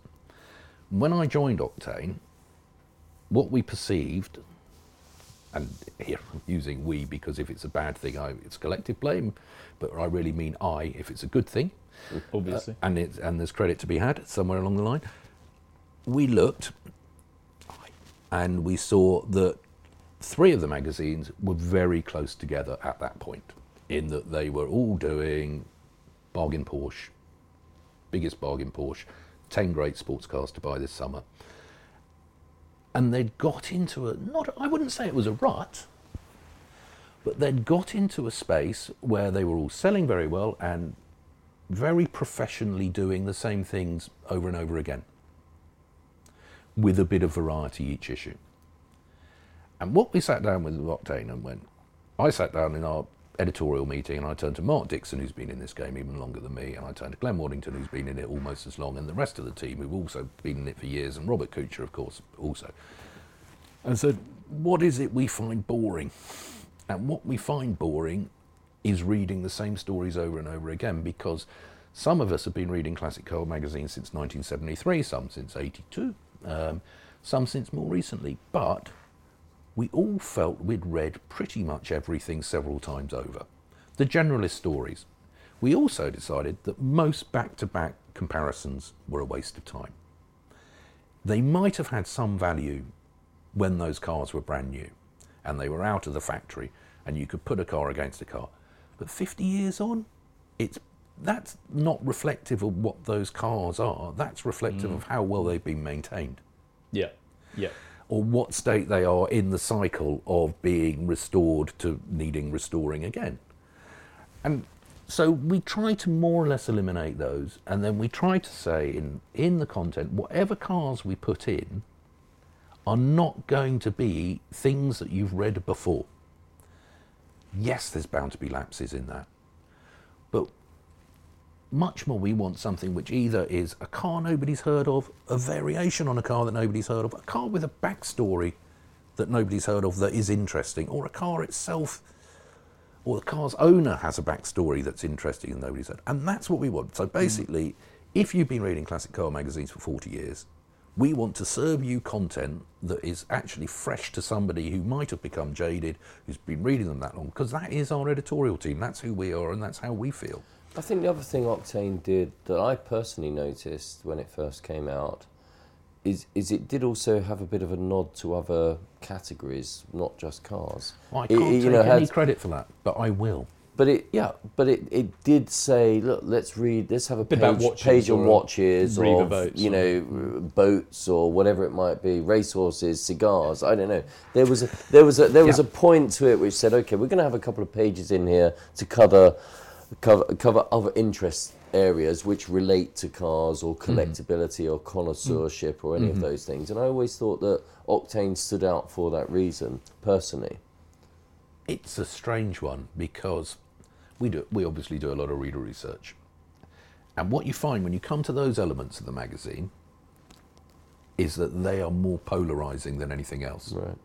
When I joined Octane, what we perceived, and here I'm using we because if it's a bad thing, I, it's collective blame, but I really mean I if it's a good thing, Obviously. uh, and, it's, and there's credit to be had somewhere along the line. We looked and we saw that three of the magazines were very close together at that point, in that they were all doing bargain Porsche, biggest bargain Porsche, 10 great sports cars to buy this summer. And they'd got into a, not, I wouldn't say it was a rut, but they'd got into a space where they were all selling very well and very professionally doing the same things over and over again with a bit of variety each issue. And what we sat down with Octane and went, I sat down in our editorial meeting and I turned to Mark Dixon, who's been in this game even longer than me, and I turned to Glen Waddington, who's been in it almost as long, and the rest of the team who've also been in it for years, and Robert Coucher, of course, also. And said, What is it we find boring? And what we find boring is reading the same stories over and over again because some of us have been reading Classic Car magazine since 1973, some since 82, um, some since more recently, but we all felt we'd read pretty much everything several times over. The generalist stories. We also decided that most back to back comparisons were a waste of time. They might have had some value when those cars were brand new and they were out of the factory and you could put a car against a car. But 50 years on, it's that's not reflective of what those cars are. That's reflective mm. of how well they've been maintained Yeah. Yeah. Or what state they are in the cycle of being restored to needing restoring again. And so we try to more or less eliminate those, and then we try to say in, in the content, whatever cars we put in are not going to be things that you've read before. Yes, there's bound to be lapses in that. But much more we want something which either is a car nobody's heard of, a variation on a car that nobody's heard of, a car with a backstory that nobody's heard of that is interesting, or a car itself, or the car's owner has a backstory that's interesting and nobody's heard. And that's what we want. So basically, if you've been reading classic car magazines for 40 years, we want to serve you content that is actually fresh to somebody who might have become jaded, who's been reading them that long, because that is our editorial team. That's who we are, and that's how we feel. I think the other thing Octane did that I personally noticed when it first came out is is it did also have a bit of a nod to other categories, not just cars. I can't it, you take know, any had- credit for that, but I will. But it, yeah, but it, it did say, look, let's read, let's have a Bit page, page on or watches of, boats you or- know, boats or whatever it might be, racehorses, cigars. I don't know. There was a, there was a, there was Yeah. a point to it which said, okay, we're going to have a couple of pages in here to cover, cover, cover other interest areas which relate to cars or mm-hmm. collectability or connoisseurship or any of mm-hmm. those things. And I always thought that Octane stood out for that reason, personally. It's a strange one because we do we obviously do a lot of reader research. And what you find when you come to those elements of the magazine is that they are more polarizing than anything else. Right.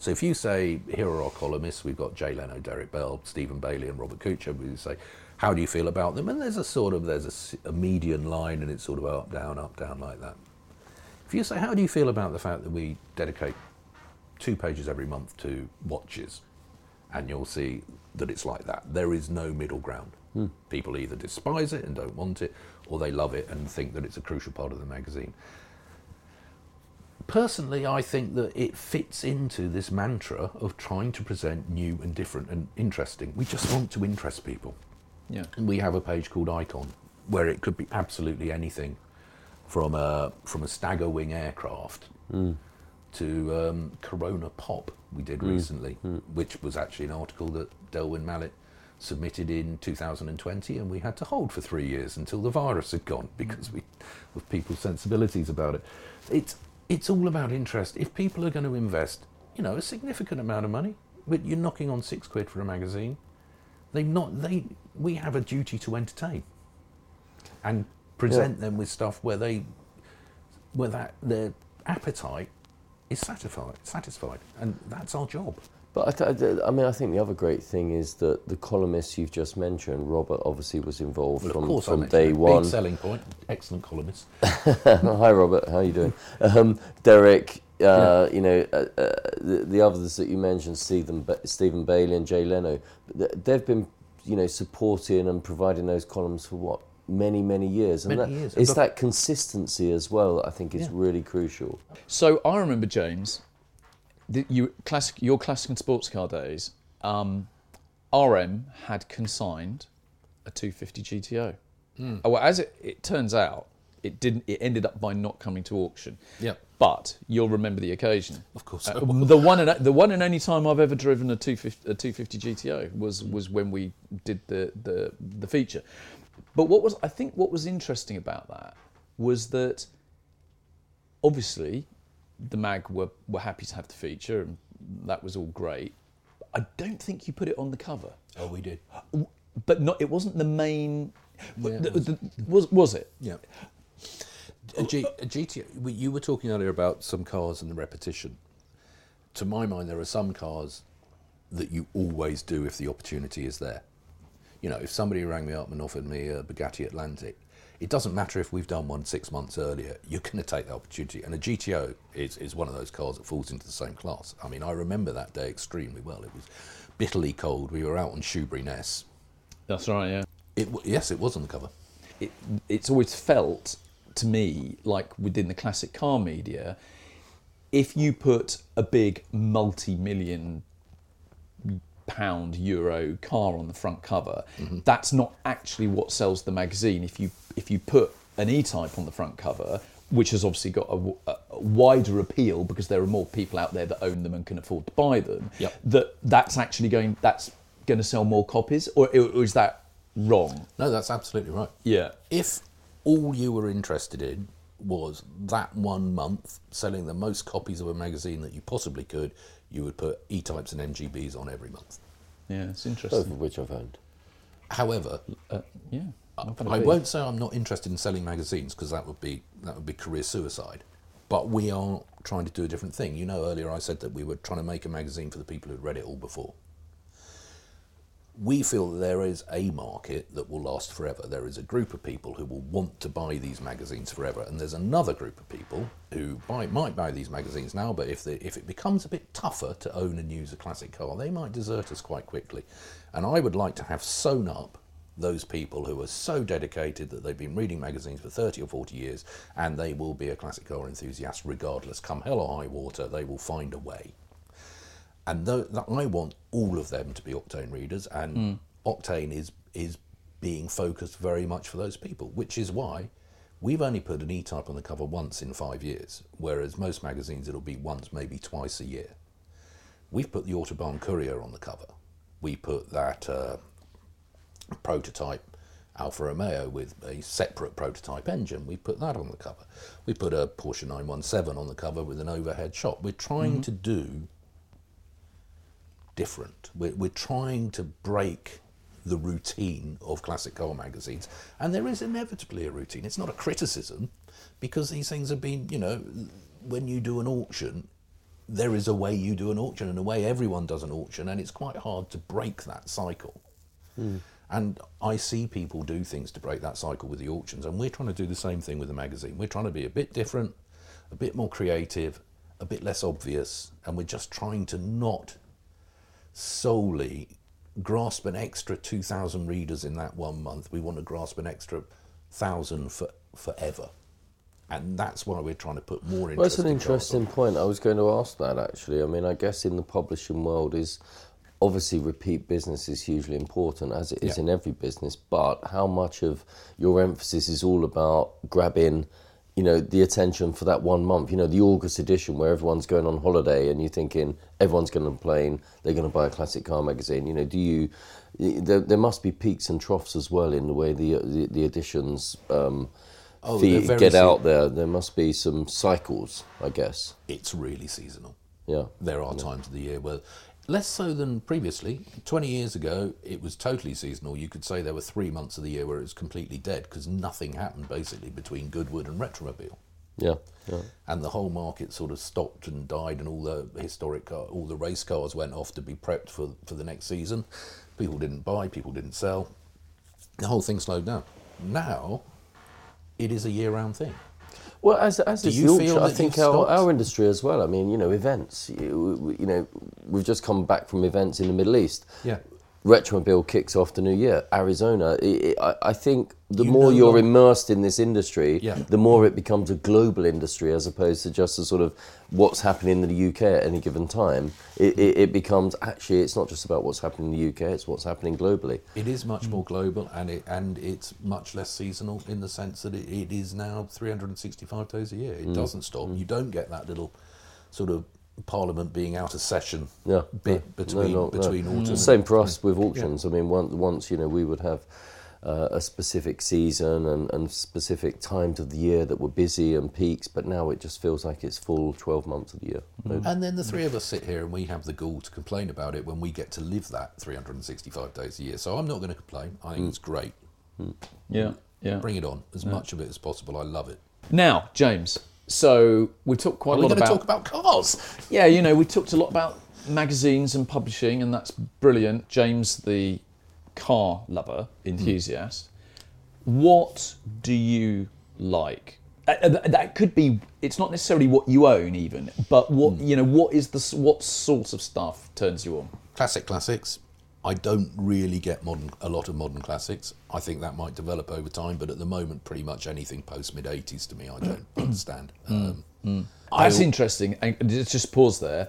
So if you say, here are our columnists, we've got Jay Leno, Derek Bell, Stephen Bayley, and Robert Coucher, we say, how do you feel about them? And there's a sort of, there's a median line and it's sort of up, down, up, down like that. If you say, how do you feel about the fact that we dedicate two pages every month to watches? And you'll see that it's like that. There is no middle ground. Hmm. People either despise it and don't want it, or they love it and think that it's a crucial part of the magazine personally, I think that it fits into this mantra of trying to present new and different and interesting. We just want to interest people. Yeah. And we have a page called Icon where it could be absolutely anything from a, from a stagger wing aircraft hmm. to um, Corona Pop we did hmm. recently, hmm. which was actually an article that Delwyn Mallett submitted in 2020 and we had to hold for three years until the virus had gone because we, of people's sensibilities about it. It's, it's all about interest. If people are going to invest, you know, a significant amount of money, but you're knocking on six quid for a magazine, they not they we have a duty to entertain and present them with stuff where they where that their appetite is satisfied satisfied and that's our job But I, I mean, I think the other great thing is that the columnists you've just mentioned, Robert obviously was involved Well, from, of course, from day it. one. Big selling point. Excellent columnist. Hi, Robert. How are you doing? Um, Derek, uh, you know, uh, uh, the, the others that you mentioned, Stephen, ba- Stephen Bayley and Jay Leno, they've been, you know, supporting and providing those columns for what many, many years, and Many that, years. it's that consistency as well. that I think is Yeah. really crucial. So I remember James, the, you classic your classic and sports car days. Um, RM had consigned a 250 GTO. Oh, well, as it, it turns out, it didn't. It ended up by not coming to auction. Yep. But you'll remember the occasion. Of course. Uh, the one and the one and only time I've ever driven a 250, a 250 GTO was was when we did the, the the feature. But what was I think what was interesting about that was that obviously the mag were, were happy to have the feature and that was all great. I don't think you put it on the cover, oh, we did. but not it wasn't the main. Yeah, the- was. the- was was it? Yeah. Uh, uh, a, G, a GT, you were talking earlier about some cars and the repetition. To my mind, there are some cars that you always do if the opportunity is there. You know, if somebody rang me up and offered me a Bugatti Atlantic, it doesn't matter if we've done one six months earlier, you're going to take the opportunity. And a GTO is, is one of those cars that falls into the same class. I mean, I remember that day extremely well. It was bitterly cold. We were out on Shoeburyness. That's right. Yeah. It, yes, it was on the cover. it, it's always felt to me like within the classic car media, if you put a big multi-million pound euro car on the front cover, mm-hmm. that's not actually what sells the magazine. If you if you put an E-Type on the front cover, which has obviously got a wider appeal because there are more people out there that own them and can afford to buy them, Yep. that that's actually going that's going to sell more copies, or, or is that wrong? No, that's absolutely right. Yeah. if all you were interested in was that one month selling the most copies of a magazine that you possibly could, you would put E-types and MGBs on every month. Yeah, it's interesting. Both of which I've owned. However, Uh, yeah, not gonna I won't say I'm not interested in selling magazines because that would be that would be career suicide. But we are trying to do a different thing. You know, earlier I said that we were trying to make a magazine for the people who'd read it all before. We feel that there is a market that will last forever. There is a group of people who will want to buy these magazines forever, and there's another group of people who buy, might buy these magazines now, but if, they, if it becomes a bit tougher to own and use a classic car, they might desert us quite quickly. And I would like to have sewn up those people who are so dedicated that they've been reading magazines for 30 or 40 years and they will be a classic car enthusiast regardless. Come hell or high water, they will find a way. And that I want all of them to be Octane readers, and Octane is, is being focused very much for those people, which is why we've only put an E type on the cover once in five years, whereas most magazines it'll be once, maybe twice a year. We've put the Autobahn-Kurier on the cover. We put that uh, prototype Alfa Romeo with a separate prototype engine. We put that on the cover. We put a Porsche 917 on the cover with an overhead shot. We're trying to do different. We're, we're trying to break the routine of classic car magazines, and there is inevitably a routine. It's not a criticism because these things have been, you know, when you do an auction, there is a way you do an auction and a way everyone does an auction, and it's quite hard to break that cycle. Hmm. And I see people do things to break that cycle with the auctions, and we're trying to do the same thing with the magazine. We're trying to be a bit different, a bit more creative, a bit less obvious, and we're just trying to not solely grasp an extra 2,000 readers in that one month. We want to grasp an extra 1,000 for forever. And that's why we're trying to put more Well, that's an interesting point. I was going to ask that actually. I mean, I guess in the publishing world is obviously repeat business is hugely important as it is Yeah. in every business, but how much of your emphasis is all about grabbing you know the attention for that one month you know the august edition where everyone's going on holiday and you're thinking everyone's going to plane they're going to buy a classic car magazine you know do you there, there must be peaks and troughs as well in the way the the, the editions um, Oh, get se- out there. There must be some cycles i guess. It's really seasonal. yeah. There are times of the year where, less so than previously, 20 years ago, it was totally seasonal. You could say there were three months of the year where it was completely dead because nothing happened basically between Goodwood and Retromobile. Yeah. Yeah. and the whole market sort of stopped and died, and all the historic car, all the race cars went off to be prepped for for the next season. People didn't buy, people didn't sell. The whole thing slowed down. Now, it is a year-round thing. Well, as as is you the feel auction, I think our, our industry as well. I mean, you know, events. You, you know, we've just come back from events in the Middle East. Yeah. Retromobile kicks off the new year. Arizona. I, I, I think the You more you're longer- immersed in this industry, Yeah. the more it becomes a global industry as opposed to just a sort of what's happening in the UK at any given time. It, it, it becomes actually it's not just about what's happening in the UK; it's what's happening globally. It is much mm. more global, and it and it's much less seasonal in the sense that it, it is now 365 days a year. It mm. doesn't stop. Mm. You don't get that little sort of Parliament being out of session Yeah, bit no, between no, no. between autumn. Same for us with auctions. I mean, once, once you know, we would have uh, a specific season and, and specific times of the year that were busy and peaks, but now it just feels like it's full 12 months of the year. No- And then the three of us sit here and we have the gall to complain about it when we get to live that 365 days a year. So I'm not going to complain. I Mm. think it's great. Yeah, yeah. Bring it on, as much of it as possible. I love it. Now, James. So we talked quite Are a we lot going to about. talk about cars? Yeah, you know, we talked a lot about magazines and publishing, and that's brilliant. James, the car lover, enthusiast. What do you like? Uh, uh, that could be. It's not necessarily what you own, even, but what you know. What is the what sort of stuff turns you on? Classic classics. I don't really get modern a lot of modern classics. I think that might develop over time, but at the moment, pretty much anything post mid 80s to me, I don't understand. Um, That's I- interesting. And just just pause there,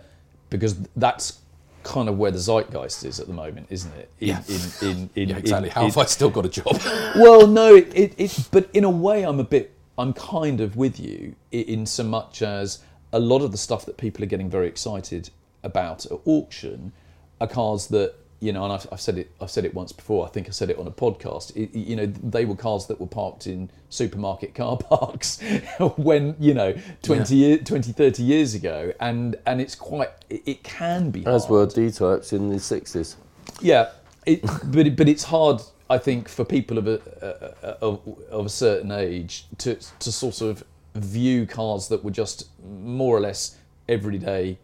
because that's kind of where the zeitgeist is at the moment, isn't it? In, Yeah. In, in, in, Yeah, exactly. How have I still got a job? well, no, it, it, it, but in a way, I'm a bit, I'm kind of with you in so much as a lot of the stuff that people are getting very excited about at auction are cars that you know, and I've, I've said it, I've said it once before. I think I said it on a podcast. It, you know, they were cars that were parked in supermarket car parks when you know 20, year, 20 30 years ago, and and it's quite, it, can be As hard. were D types in the 60s. Yeah, it, but but it's hard, I think, for people of a uh, of, of a certain age to to sort of view cars that were just more or less everyday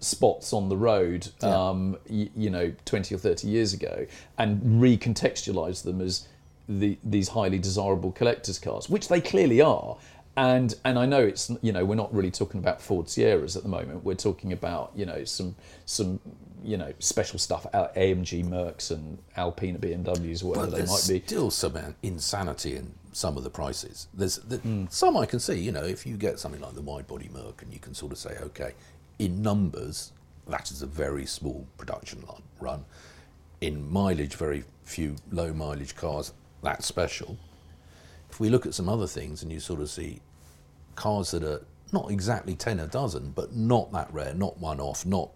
spots on the road, um, you, you know, twenty or thirty years ago, and recontextualize them as the, these highly desirable collectors' cars, which they clearly are. And and I know it's you know we're not really talking about Ford Sierras at the moment. We're talking about you know some some you know special stuff, AMG Mercs and Alpina BMWs or whatever they might be. still some uh, insanity in some of the prices. There's the, Hmm. some I can see. You know, if you get something like the wide body Merc, and you can sort of say, okay, in numbers, that is a very small production run. In mileage, very few low mileage cars. That's special. If we look at some other things, and you sort of see cars that are not exactly ten a dozen, but not that rare, not one off, not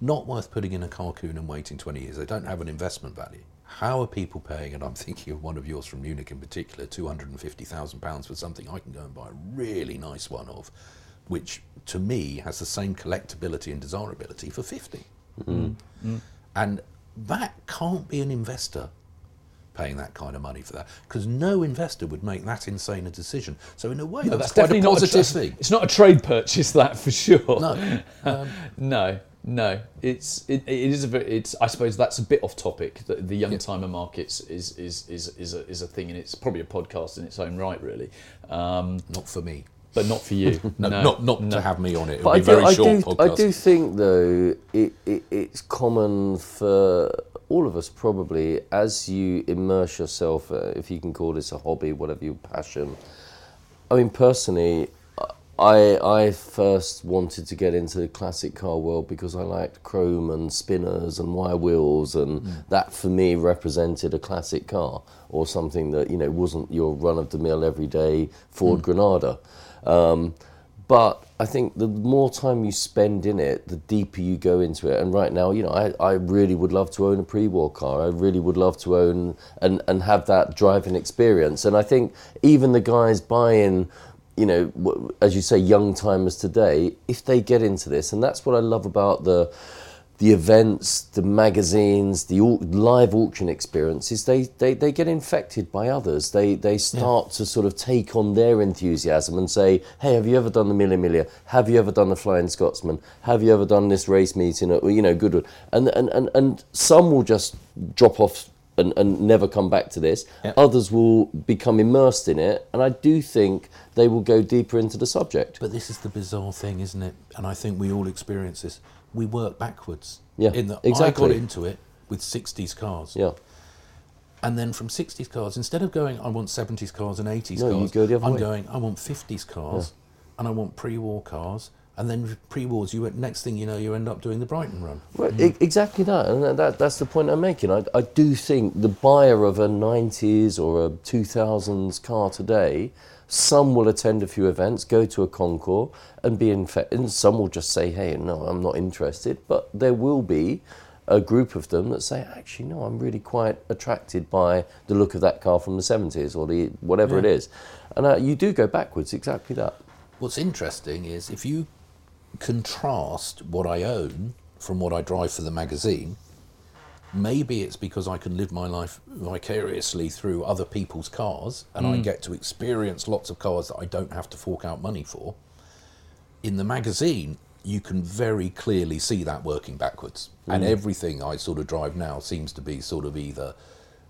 not worth putting in a carcoon and waiting 20 years. They don't have an investment value. How are people paying, and I'm thinking of one of yours from Munich in particular, £250,000 for something I can go and buy a really nice one of, which to me has the same collectability and desirability for 50 And that can't be an investor paying that kind of money for that, because no investor would make that insane a decision. So in a way, No, that's, that's definitely not a tra- thing. It's not a trade purchase, that for sure. No. Um, no, no. It's it, it is a very, it's I suppose that's a bit off topic. The, the young timer markets is is is is a, is a thing, and it's probably a podcast in its own right, really. Um, not for me. But not for you. No, no, not not no. to have me on it. It'll But be I a do, very I, short do, podcast. I do think, though, it, it, it's common for all of us probably as you immerse yourself, uh, if you can call this a hobby, whatever your passion. I mean, personally, I I first wanted to get into the classic car world because I liked chrome and spinners and wire wheels, and that for me represented a classic car or something that you know wasn't your run of the mill everyday Ford Granada. Um, but I think the more time you spend in it, the deeper you go into it. And right now, you know, I, I really would love to own a pre-war car. I really would love to own and, and have that driving experience. And I think even the guys buying, you know, as you say, young timers today, if they get into this, and that's what I love about the the events, the magazines, the au- live auction experiences, they, they, they get infected by others. They, they start to sort of take on their enthusiasm and say, hey, have you ever done the Mille Miglia? Have you ever done the Flying Scotsman? Have you ever done this race meeting at, you know, Goodwood? And, and, and, and some will just drop off and, and never come back to this. Yeah. Others will become immersed in it. And I do think they will go deeper into the subject. But this is the bizarre thing, isn't it? And I think we all experience this. We work backwards. Yeah, In that I got into it with 60s cars. Yeah. And then from 60s cars, instead of going, I want 70s cars and 80s No, cars, go I'm way. going, I want 50s cars and I want pre war cars. And then pre wars, you next thing you know, you end up doing the Brighton run. Well, mm. e- exactly that, and that, that, that's the point I'm making. I, I do think the buyer of a 90s or a 2000s car today, some will attend a few events, go to a concours, and be infected. And some will just say, "Hey, no, I'm not interested." But there will be a group of them that say, "Actually, no, I'm really quite attracted by the look of that car from the 70s or the whatever it Yeah. is." And uh, you do go backwards, exactly that. What's interesting is if you contrast what I own from what I drive for the magazine, maybe it's because I can live my life vicariously through other people's cars and I get to experience lots of cars that I don't have to fork out money for. In the magazine, you can very clearly see that working backwards. And everything I sort of drive now seems to be sort of either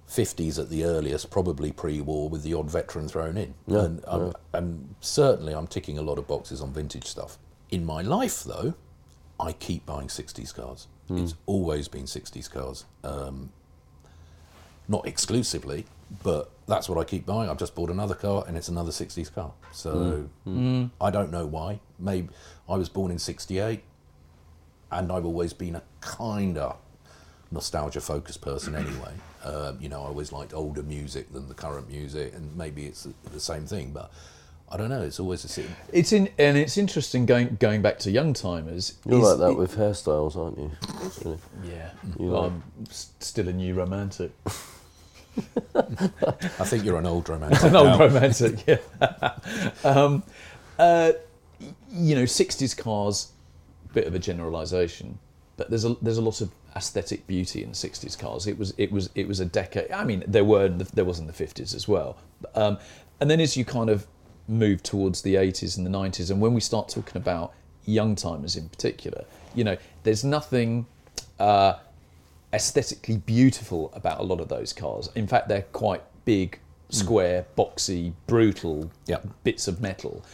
50s at the earliest, probably pre-war with the odd veteran thrown in. and, um, and certainly I'm ticking a lot of boxes on vintage stuff. In my life, though, I keep buying 60s cars. It's always been 60s cars. Um, not exclusively, but that's what I keep buying. I've just bought another car and it's another 60s car. So I don't know why. Maybe I was born in 68 and I've always been a kind of nostalgia focused person anyway. Um, you know, I always liked older music than the current music, and maybe it's the same thing, but I don't know. It's always a sit- It's in, and it's interesting going going back to young timers. You're is like that it- with hairstyles, aren't you? Really? yeah. You Well, like- I'm still a new romantic. I think you're an old romantic. An old now. romantic, yeah. um, uh, you know, '60s cars, bit of a generalisation, but there's a there's a lot of aesthetic beauty in '60s cars. It was it was it was a decade. I mean, there were the, there was in the '50s as well, um, and then as you kind of move towards the '80s and the '90s, and when we start talking about young timers in particular, you know, there's nothing. Uh, aesthetically beautiful about a lot of those cars. In fact, they're quite big, square, boxy, brutal Yep. bits of metal,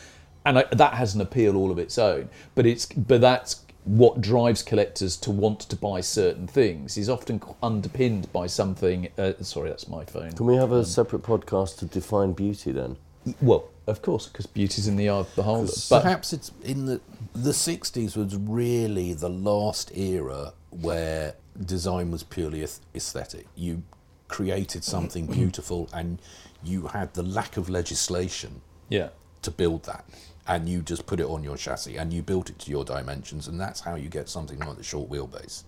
and I, that has an appeal all of its own. But it's but that's what drives collectors to want to buy certain things is often underpinned by something. Uh, sorry, that's my phone. Can we have a separate podcast to define beauty then? Well, of course, because beauty's in the eye of the beholder. But Perhaps it's in the the '60s was really the last era where design was purely aesthetic. You created something beautiful, and you had the lack of legislation yeah, to build that, and you just put it on your chassis, and you built it to your dimensions, and that's how you get something like the short wheelbase.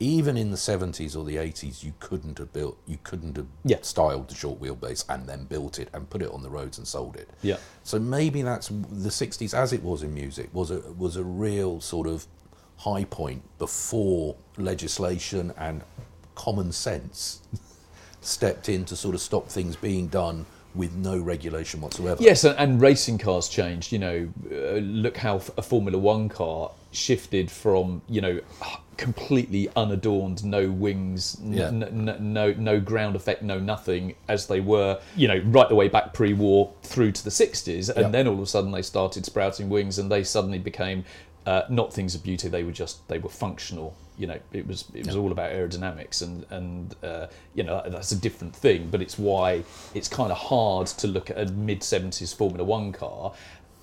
Even in the 70s or the 80s, you couldn't have built, you couldn't have Yeah. styled the short wheelbase and then built it and put it on the roads and sold it. Yeah. So maybe that's the 60s, as it was in music, was a was a real sort of high point before legislation and common sense stepped in to sort of stop things being done with no regulation whatsoever. Yes, and, and racing cars changed. You know, uh, look how a Formula One car shifted from you know completely unadorned, no wings, n- Yeah. n- n- no no ground effect, no nothing, as they were. You know, right the way back pre-war through to the '60s, and then all of a sudden they started sprouting wings, and they suddenly became uh, not things of beauty. They were just they were functional. You know, it was it was all about aerodynamics, and and uh, you know that's a different thing. But it's why it's kind of hard to look at a mid '70s Formula One car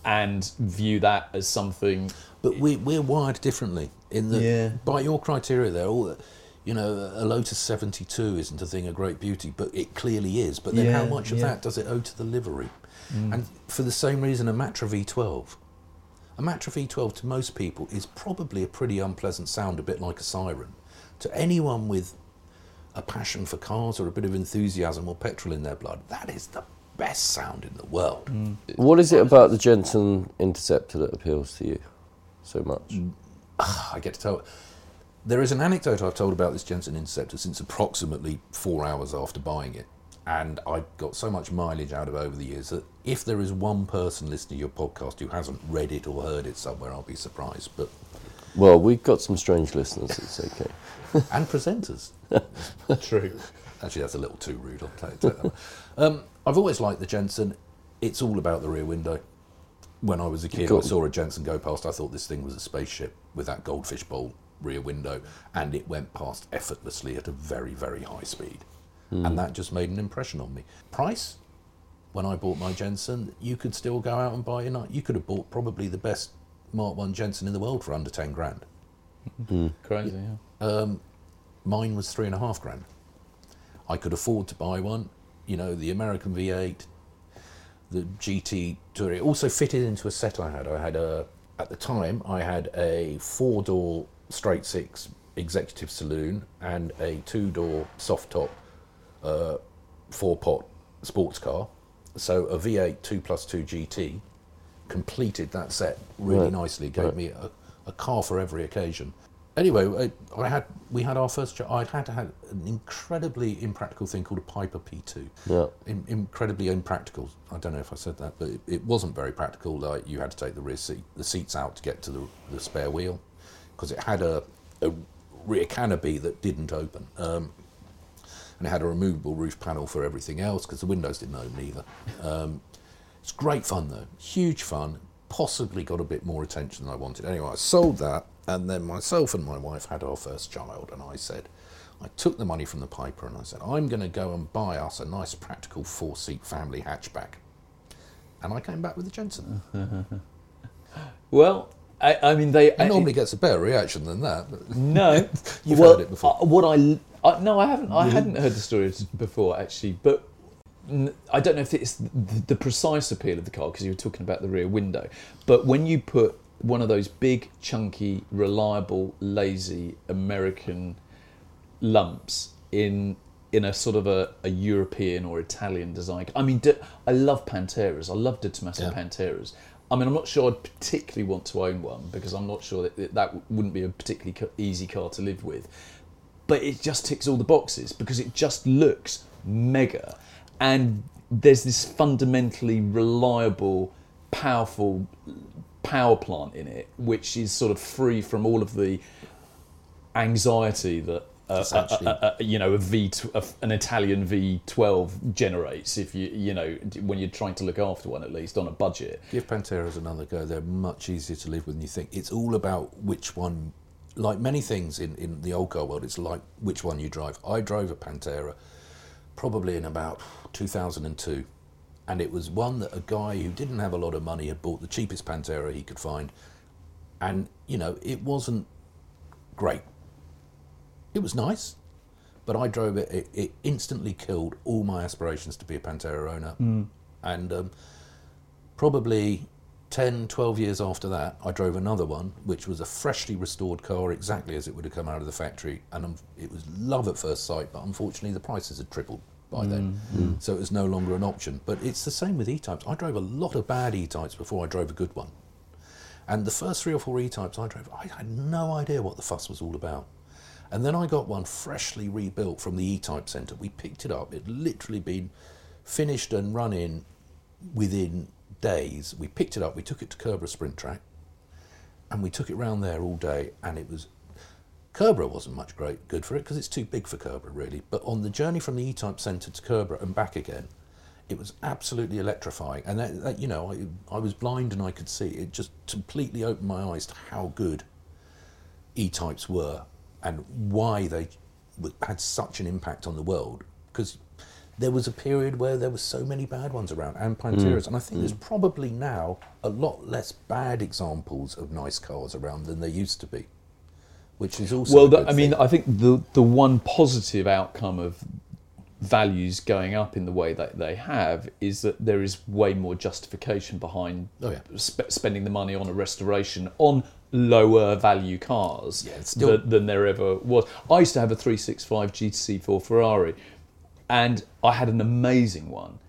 and view that as something. But we, we're wired differently. In the Yeah. by your criteria, there, all the- you know, a Lotus seventy two isn't a thing of great beauty, but it clearly is. But then, how much of yeah. that does it owe to the livery? Mm. And for the same reason, a Matra V twelve, a Matra V twelve to most people is probably a pretty unpleasant sound, a bit like a siren. To anyone with a passion for cars or a bit of enthusiasm or petrol in their blood, that is the best sound in the world. What is it about the Jensen Interceptor that appeals to you so much? I get to tell. There is an anecdote I've told about this Jensen Interceptor since approximately four hours after buying it. And I got so much mileage out of it over the years that if there is one person listening to your podcast who hasn't read it or heard it somewhere, I'll be surprised. But Well, we've got some strange listeners. It's okay. and presenters. True. Actually, that's a little too rude. I'll take, take that. Um, I've always liked the Jensen. It's all about the rear window. When I was a kid, Cool. I saw a Jensen go past. I thought this thing was a spaceship with that goldfish bowl rear window, and it went past effortlessly at a very, very high speed. And hmm. that just made an impression on me. Price? When I bought my Jensen, you could still go out and buy a night. You could have bought probably the best Mark One Jensen in the world for under ten grand. Hmm. Crazy, yeah. Um, mine was three and a half grand. I could afford to buy one. You know, the American V8, the GT Tour. It also fitted into a set I had. I had a, at the time, I had a four door straight six executive saloon and a two door soft top uh, four pot sports car. So a V8 2 plus 2 GT completed that set really Right, nicely. Gave right. me a, a car for every occasion. Anyway, I, I had we had our first. I'd had to have an incredibly impractical thing called a Piper P2. Yeah. In, incredibly impractical. I don't know if I said that, but it, it wasn't very practical. Like you had to take the rear seat, the seats out to get to the, the spare wheel, because it had a, a rear canopy that didn't open. Um, and it had a removable roof panel for everything else because the windows didn't open either. Um, it's great fun though, huge fun. Possibly got a bit more attention than I wanted. Anyway, I sold that, and then myself and my wife had our first child, and I said, I took the money from the Piper and I said, I'm going to go and buy us a nice practical four-seat family hatchback. And I came back with the Jensen. Well, I, I mean, they It normally gets a better reaction than that. No, You've well, heard it before. uh, what I, I no, I haven't. I hadn't heard the story before actually, but n- I don't know if it's the, the precise appeal of the car because you were talking about the rear window. But when you put one of those big, chunky, reliable, lazy American lumps in in a sort of a, a European or Italian design. I mean, I love Panteras. I love De Tomaso Yeah. Panteras. I mean, I'm not sure I'd particularly want to own one because I'm not sure that that wouldn't be a particularly easy car to live with. But it just ticks all the boxes because it just looks mega, and there's this fundamentally reliable, powerful power plant in it, which is sort of free from all of the anxiety that uh, actually- uh, uh, you know a V a- an Italian V12 generates if you you know when you're trying to look after one at least on a budget. Give Panteras another go. They're much easier to live with than you think. It's all about which one, like many things in, in the old car world, it's like which one you drive. I drove a Pantera probably in about 2002. And it was one that a guy who didn't have a lot of money had bought the cheapest Pantera he could find. And, you know, it wasn't great. It was nice, but I drove it. It, it instantly killed all my aspirations to be a Pantera owner. And um, probably 10, 12 years after that, I drove another one, which was a freshly restored car, exactly as it would have come out of the factory. And um, it was love at first sight, but unfortunately, the prices had tripled by then. Mm. Mm. So it was no longer an option. But it's the same with E types. I drove a lot of bad E types before I drove a good one. And the first three or four E types I drove, I had no idea what the fuss was all about. And then I got one freshly rebuilt from the E Type Centre. We picked it up. It literally been finished and run in within days. We picked it up. We took it to Curborough Sprint Track, and we took it round there all day. And it was Curborough wasn't much great good for it because it's too big for Curborough really. But on the journey from the E Type Centre to Curborough and back again, it was absolutely electrifying. And that, that, you know, I, I was blind and I could see. It just completely opened my eyes to how good E-types were and why they had such an impact on the world. Because there was a period where there were so many bad ones around and mm, Panteras, and I think mm. there's probably now a lot less bad examples of nice cars around than there used to be, which is also Well, the, I mean. I think the the one positive outcome of values going up in the way that they have is that there is way more justification behind Oh, yeah. sp- spending the money on a restoration on lower value cars Yeah, still- than, than there ever was. I used to have a 365 GTC4 Ferrari, and I had an amazing one.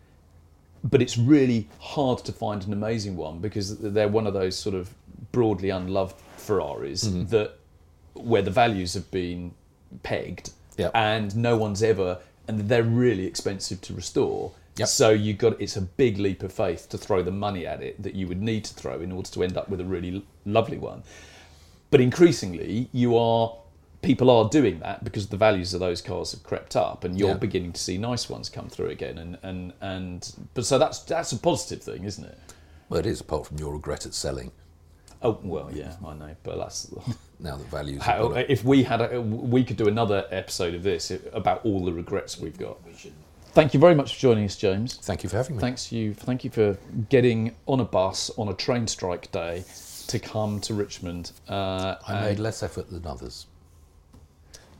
But it's really hard to find an amazing one because they're one of those sort of broadly unloved Ferraris Mm-hmm. that where the values have been pegged, Yep. and no one's ever, and they're really expensive to restore. Yep. So you got it's a big leap of faith to throw the money at it that you would need to throw in order to end up with a really lovely one. But increasingly, you are people are doing that because the values of those cars have crept up, and you're Yeah. beginning to see nice ones come through again. And and and but so that's that's a positive thing, isn't it? Well, it is, apart from your regret at selling Oh well, yeah, I know, but that's now the values how, if we had a, we could do another episode of this about all the regrets we've got. Thank you very much for joining us, James. Thank you for having me. Thanks you, thank you for getting on a bus on a train strike day to come to Richmond. Uh, I made less effort than others.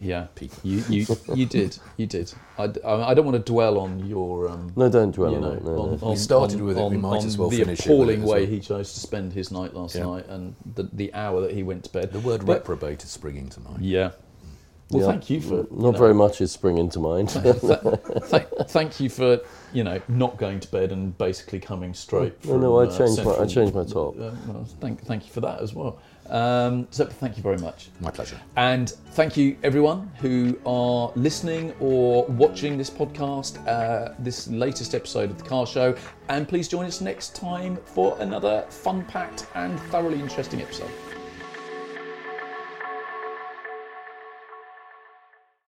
Yeah, Peter. you you you did, you did. I, I don't want to dwell on your um, No, don't dwell you on it. No, on, no. on, started on- with it, we on- might as well the finish it with appalling it way well. he chose to spend his night last Yeah. night and the the hour that he went to bed. The word But- reprobate is springing to mind. Yeah. Well, Yeah. thank you for you know, very much is springing to mind. Thank, thank you for you know not going to bed and basically coming straight. No, From, no, I uh, changed my- I changed my top. Uh, well, thank, thank you for that as well. Um, so thank you very much, My pleasure. and thank you everyone who are listening or watching this podcast, uh, this latest episode of the Car Show, and please join us next time for another fun-packed and thoroughly interesting episode.